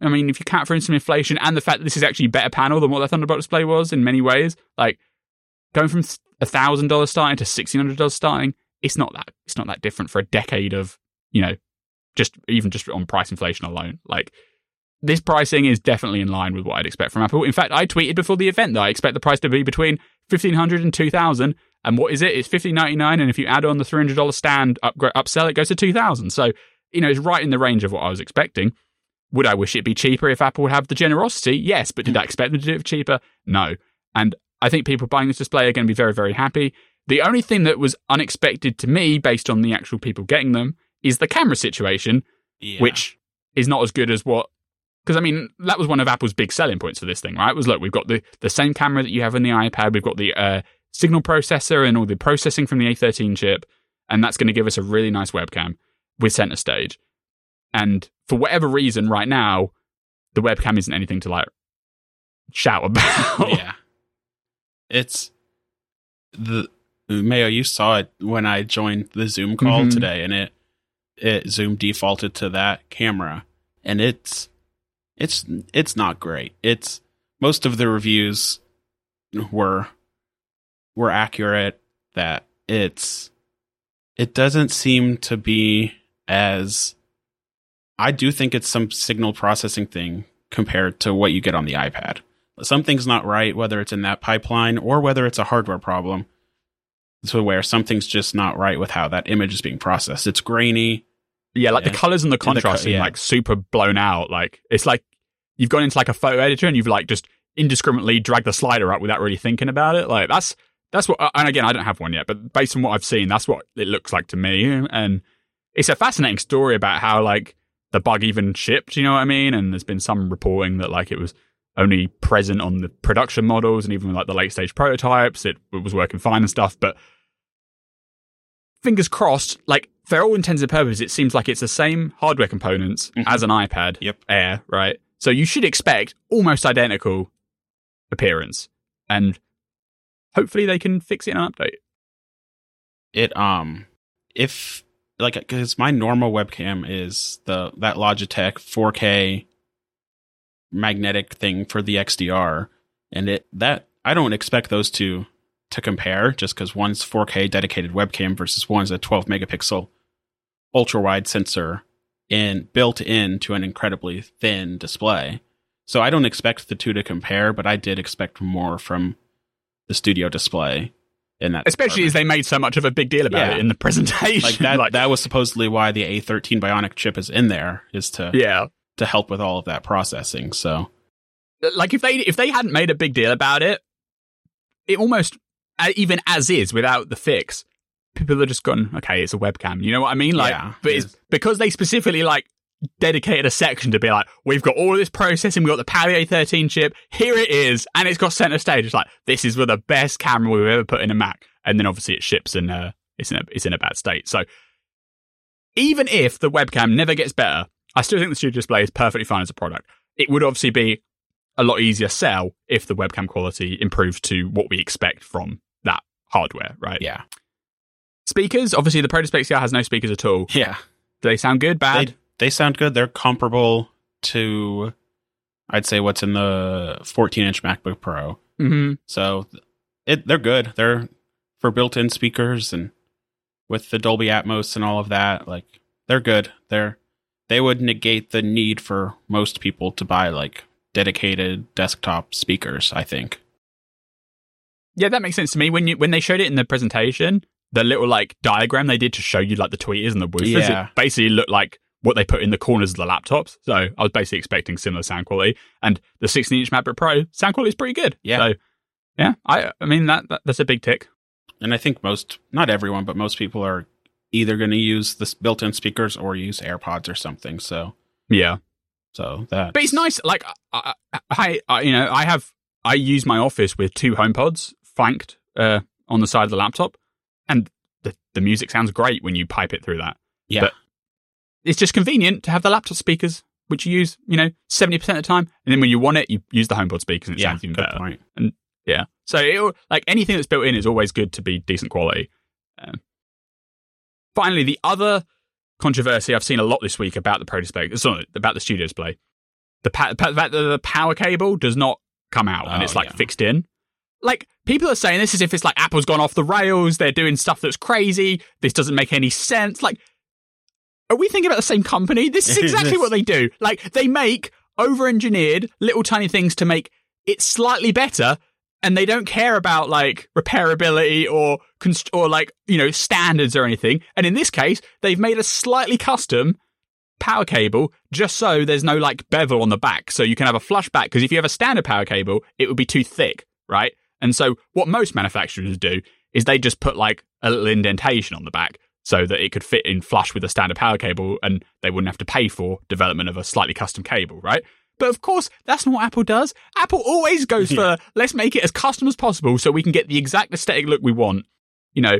I mean, if you count for some inflation and the fact that this is actually a better panel than what the Thunderbolt display was in many ways, like going from a thousand dollars starting to sixteen hundred dollars starting, it's not that it's not that different for a decade of you know just even just on price inflation alone. Like this pricing is definitely in line with what I'd expect from Apple. In fact, I tweeted before the event that I expect the price to be between fifteen hundred and two thousand. And what is it? It's fifteen ninety nine, and if you add on the three hundred dollar stand upgrade upsell, it goes to two thousand. So you know it's right in the range of what I was expecting. Would I wish it'd be cheaper if Apple would have the generosity? Yes, but did hmm. I expect them to do it cheaper? No. And I think people buying this display are going to be very, very happy. The only thing that was unexpected to me, based on the actual people getting them, is the camera situation, Yeah. which is not as good as what because I mean that was one of Apple's big selling points for this thing, right? Was look, we've got the the same camera that you have in the iPad, we've got the uh, signal processor and all the processing from the A13 chip, and that's going to give us a really nice webcam with center stage. And for whatever reason, right now, the webcam isn't anything to like shout about. yeah. It's the Mayo, you saw it when I joined the Zoom call Mhm. today and it it Zoom defaulted to that camera and it's it's it's not great. It's most of the reviews were were accurate that it's it doesn't seem to be as I do think it's some signal processing thing compared to what you get on the iPad. Something's not right, whether it's in that pipeline or whether it's a hardware problem. So where something's just not right with how that image is being processed. It's grainy. Yeah, like Yeah. the colors and the co- contrast seem yeah. like super blown out. Like it's like you've gone into like a photo editor and you've like just indiscriminately dragged the slider up without really thinking about it. Like that's that's what. Uh, and again, I don't have one yet, but based on what I've seen, that's what it looks like to me. And it's a fascinating story about how like the bug even shipped. You know what I mean? And there's been some reporting that like it was only present on the production models and even like the late stage prototypes, it, it was working fine and stuff. But fingers crossed, like for all intents and purposes, it seems like it's the same hardware components Mhm. as an iPad Yep. Air, right? So you should expect almost identical appearance, and hopefully they can fix it in an update. It um if like because my normal webcam is the that Logitech 4K magnetic thing for the XDR, and it that I don't expect those two to compare just because one's 4K dedicated webcam versus one's a 12 megapixel ultra wide sensor in built into an incredibly thin display. So I don't expect the two to compare, but I did expect more from the studio display in that Especially as they made so much of a big deal about Yeah. it in the presentation. like that that was supposedly why the A13 Bionic chip is in there is to yeah. To help with all of that processing. So Like if they if they hadn't made a big deal about it, it almost even as is without the fix, people are just gone. Okay, it's a webcam. You know what I mean? Like, Yeah, but it's because they specifically like dedicated a section to be like, we've got all of this processing, we've got the Power A13 chip, here it is, and it's got center stage. It's like this is the best camera we've ever put in a Mac, and then obviously it ships and uh, it's in a it's in a bad state. So even if the webcam never gets better, I still think the studio display is perfectly fine as a product. It would obviously be a lot easier sell if the webcam quality improved to what we expect from that hardware, right? yeah, Speakers, obviously the Pro Display XDR has no speakers at all. yeah, Do they sound good, bad? they they sound good. They're comparable to I'd say what's in the 14 inch MacBook Pro. hmm So it they're good. They're for built-in speakers and with the Dolby Atmos and all of that. Like they're good. They're they would negate the need for most people to buy like dedicated desktop speakers. I think. Yeah, that makes sense to me. When you when they showed it in the presentation, the little like diagram they did to show you like the tweeters and the woofers, Yeah. it basically looked like what they put in the corners of the laptops. So I was basically expecting similar sound quality. And the 16 inch MacBook Pro sound quality is pretty good. Yeah. So yeah, I I mean that, that that's a big tick. and I think most, not everyone, but most people are either going to use this built-in speakers or use AirPods or something. So, Yeah. so that. But it's nice. Like I, I, I, you know, I have I use my office with two HomePods flanked uh, on the side of the laptop, and the the music sounds great when you pipe it through that. Yeah. But it's just convenient to have the laptop speakers, which you use, you know, seventy percent of the time, and then when you want it, you use the HomePod speakers, and it yeah, sounds even good better. point. Yeah. So it, like anything that's built in is always good to be decent quality. Um, finally, the other controversy I've seen a lot this week about the Pro Display, sorry, about the studio display, the pa- pa- fact that the power cable does not come out and Oh, it's like yeah. fixed in. Like people are saying this as if it's like Apple's gone off the rails. They're doing stuff that's crazy. This doesn't make any sense. Like, are we thinking about the same company? This is exactly what they do. Like they make over-engineered little tiny things to make it slightly better and they don't care about like repairability or const- or like you know standards or anything. And in this case, they've made a slightly custom power cable just so there's no like bevel on the back, so you can have a flush back. Because if you have a standard power cable, it would be too thick, right? And so what most manufacturers do is they just put like a little indentation on the back so that it could fit in flush with a standard power cable, and they wouldn't have to pay for development of a slightly custom cable, right? But of course, that's not what Apple does. Apple always goes for let's make it as custom as possible so we can get the exact aesthetic look we want. You know,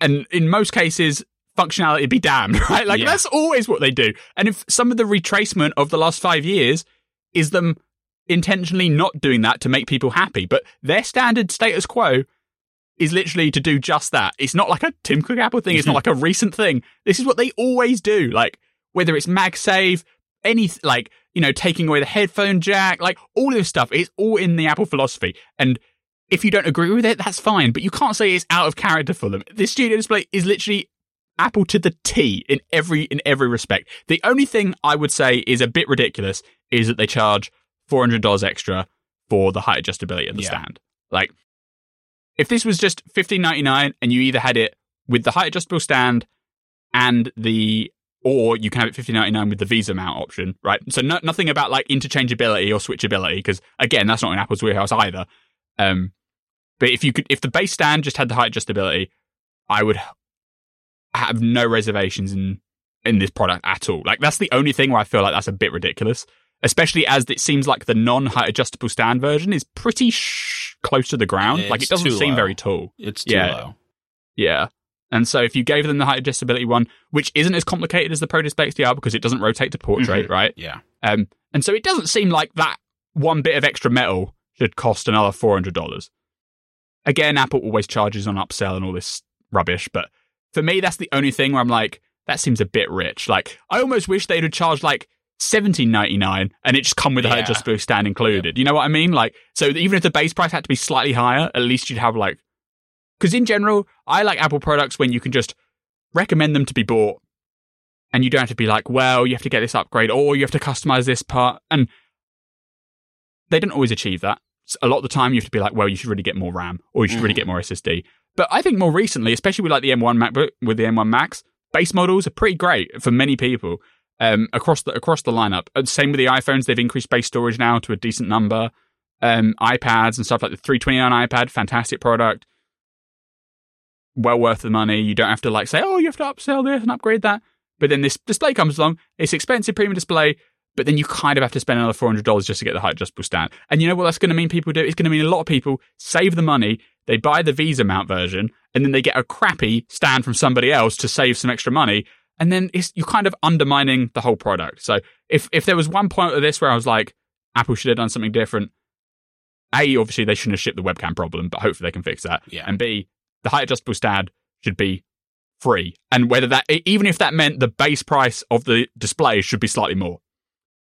and in most cases, functionality be damned, right? Like Yeah. that's always what they do. And if some of the retracement of the last five years is them intentionally not doing that to make people happy, but their standard status quo is literally to do just that. It's not like a Tim Cook Apple thing. It's not like a recent thing. This is what they always do. Like whether it's MagSafe, any like you know taking away the headphone jack, like all this stuff. It's all in the Apple philosophy. And if you don't agree with it, that's fine. But you can't say it's out of character for them. This studio display is literally Apple to the T in every in every respect. The only thing I would say is a bit ridiculous is that they charge four hundred dollars extra for the height adjustability of the Yeah. stand. Like if this was just fifteen ninety nine and you either had it with the height adjustable stand and the or you can have it fifteen ninety nine with the VESA mount option, right? So no, nothing about like interchangeability or switchability because again, that's not in Apple's warehouse either. Um, but if you could, if the base stand just had the height adjustability, I would have no reservations in in this product at all. Like that's the only thing where I feel like that's a bit ridiculous, especially as it seems like the non height adjustable stand version is pretty sh- close to the ground. like it doesn't seem low. very tall. It's too Yeah. low. Yeah. And so if you gave them the height adjustability one, which isn't as complicated as the Pro Display XDR because it doesn't rotate to portrait, Mhm. right? Yeah. Um, and so it doesn't seem like that one bit of extra metal should cost another four hundred dollars. Again, Apple always charges on upsell and all this rubbish, but for me, that's the only thing where I'm like, that seems a bit rich. Like, I almost wish they'd have charged like seventeen ninety nine and it just come with a height Yeah. adjustable stand included. You know what I mean? Like, so even if the base price had to be slightly higher, at least you'd have like, because in general, I like Apple products when you can just recommend them to be bought and you don't have to be like, well, you have to get this upgrade or you have to customize this part. And they don't always achieve that. A lot of the time, you have to be like, well, you should really get more RAM or you should really Mhm. get more SSD. But I think more recently, especially with like the M1 MacBook with the M1 Max, base models are pretty great for many people um, across the across the lineup. And same with the iPhones; they've increased base storage now to a decent number. Um, iPads and stuff like the 329 iPad, fantastic product, well worth the money. You don't have to like say, oh, you have to upsell this and upgrade that. But then this display comes along; it's expensive premium display. But then you kind of have to spend another four hundred dollars just to get the height adjustable stand. And you know what that's going to mean? People do. It's going to mean a lot of people save the money. They buy the VESA mount version, and then they get a crappy stand from somebody else to save some extra money. And then it's, you're kind of undermining the whole product. So if if there was one point of this where I was like, Apple should have done something different. A, obviously they shouldn't have shipped the webcam problem, but hopefully they can fix that. Yeah. And B, the height adjustable stand should be free. And whether that, even if that meant the base price of the display should be slightly more.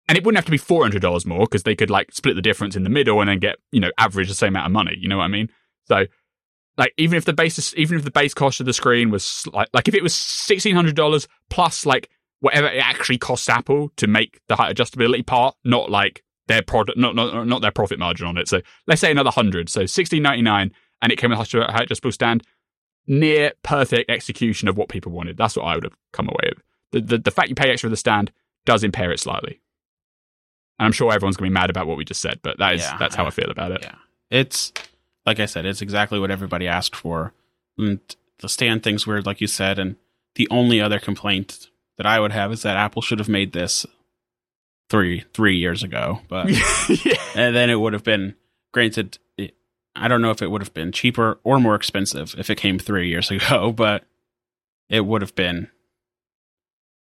And it wouldn't have to be four hundred dollars more because they could like split the difference in the middle and then get you know average the same amount of money. You know what I mean? So like even if the base even if the base cost of the screen was like like if it was sixteen hundred dollars plus like whatever it actually costs Apple to make the height adjustability part, not like their product, not not not their profit margin on it. So let's say another hundred, so sixteen ninety nine, and it came with a adjustable stand. Near perfect execution of what people wanted. That's what I would have come away with. The the, the fact you pay extra for the stand does impair it slightly. And I'm sure everyone's going to be mad about what we just said, but that is Yeah, that's how yeah. I feel about it. Yeah. It's like I said, it's exactly what everybody asked for. And the stand thing's weird, like you said, and the only other complaint that I would have is that Apple should have made this three three years ago. But yeah. and then it would have been granted I don't know if it would have been cheaper or more expensive if it came three years ago, but it would have been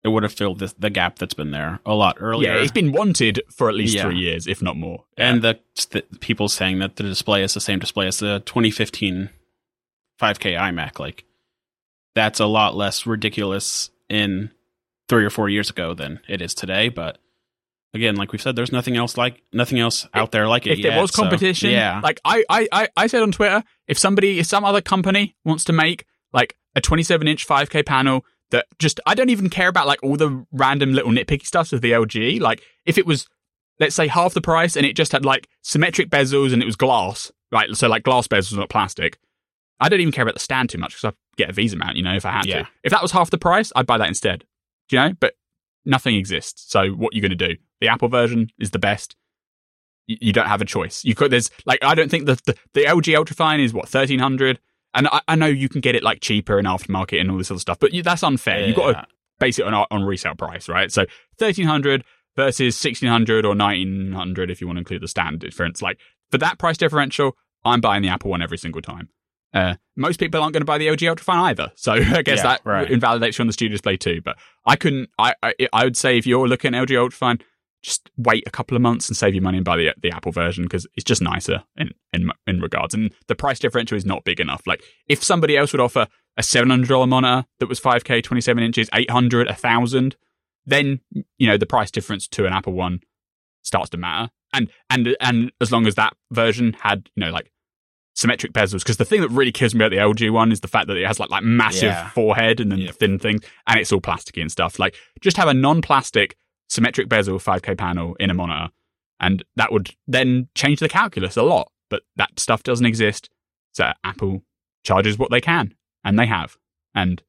it would have filled the, the gap that's been there a lot earlier. Yeah, it's been wanted for at least Yeah. three years, if not more. and the, the people saying that the display is the same display as the 2015 5K iMac, like that's a lot less ridiculous in three or four years ago than it is today. But again, like we've said, there's nothing else like nothing else out there like it. if there yet, was so, competition, yeah, like I, I, I, I said on Twitter, if somebody, if some other company wants to make like a 27 inch 5K panel that just, I don't even care about like all the random little nitpicky stuff with the LG. Like if it was, let's say half the price and it just had like symmetric bezels and it was glass, right? So like glass bezels, not plastic. I don't even care about the stand too much because I get a VESA mount, you know, if I had Yeah. to. If that was half the price, I'd buy that instead. Do you know? But nothing exists. So what are you going to do? The Apple version is the best. You, you don't have a choice. You could. There's like I don't think the the, the LG Ultrafine is what thirteen hundred, and I, I know you can get it like cheaper in aftermarket and all this other stuff, but you, that's unfair. You've got to base it on on resale price, right? So thirteen hundred versus 1600 or 1900 if you want to include the standard difference. Like for that price differential, I'm buying the Apple one every single time. Uh, most people aren't going to buy the LG Ultrafine either, so I guess Yeah, that right. invalidates you on the studio display too. But I couldn't. I, I I would say if you're looking at LG Ultrafine, just wait a couple of months and save your money and buy the the Apple version because it's just nicer in, in in regards. And the price differential is not big enough. Like if somebody else would offer a seven hundred dollar monitor that was five K, twenty seven inches, eight hundred, a thousand, then you know the price difference to an Apple one starts to matter. And and and as long as that version had you know like symmetric bezels, because the thing that really kills me about the LG one is the fact that it has like like massive Yeah. forehead and then Yeah. thin things, and it's all plasticky and stuff. Like just have a non-plastic symmetric bezel 5K panel in a monitor, and that would then change the calculus a lot. But that stuff doesn't exist, so Apple charges what they can, and they have, and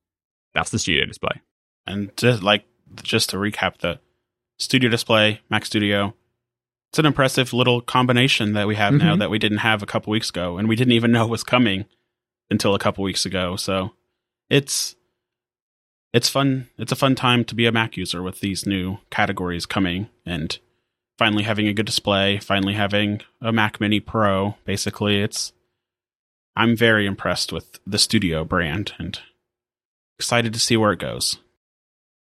that's the studio display. And just like just to recap the Studio Display, Mac Studio, it's an impressive little combination that we have now Mhm. that we didn't have a couple weeks ago, and we didn't even know was coming until a couple weeks ago. So it's it's fun. It's a fun time to be a Mac user with these new categories coming and finally having a good display, finally having a Mac Mini Pro. Basically, it's I'm very impressed with the Studio brand and excited to see where it goes.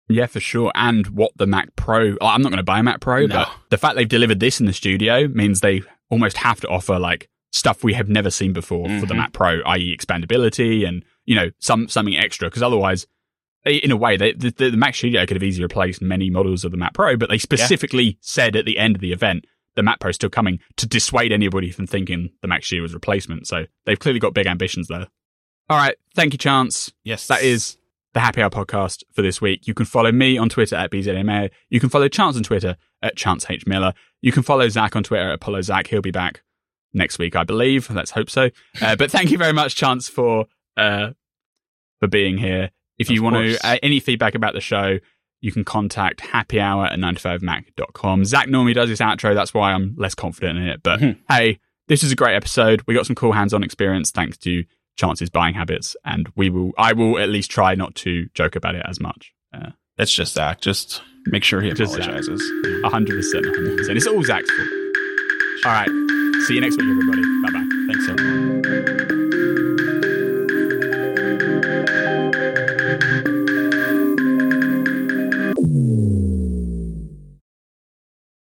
Yeah, for sure. And what the Mac Pro, I'm not going to buy a Mac Pro, No. but the fact they've delivered this in the studio means they almost have to offer like stuff we have never seen before for the Mhm. Mac Pro, i.e., expandability and you know some something extra. Because otherwise, in a way, they, the, the Mac Studio could have easily replaced many models of the Mac Pro, but they specifically said at the end of the event the Mac Pro is still coming to dissuade anybody from thinking the Mac Studio was a replacement. So they've clearly got big ambitions there. All right, thank you, Chance. Yes, That is the Happy Hour podcast for this week. You can follow me on Twitter at BZMA. You can follow Chance on Twitter at Chance H. Miller. You can follow Zac on Twitter at Apollo Zac. He'll be back next week, I believe. Let's hope so. Uh, but thank you very much, Chance, for uh, for being here. If you Of want course. to, uh, any feedback about the show, you can contact happyhour at 9to5mac.com. Zac normally does this outro. That's why I'm less confident in it. But Mhm. hey, this is a great episode. We got some cool hands-on experience thanks to Chance's buying habits, and we will. I will at least try not to joke about it as much. Uh, That's just Zac. Just make sure he Just apologizes. A hundred percent, hundred percent. It's all Zac's fault. All right. See you next week, everybody. Bye bye. Thanks, everyone.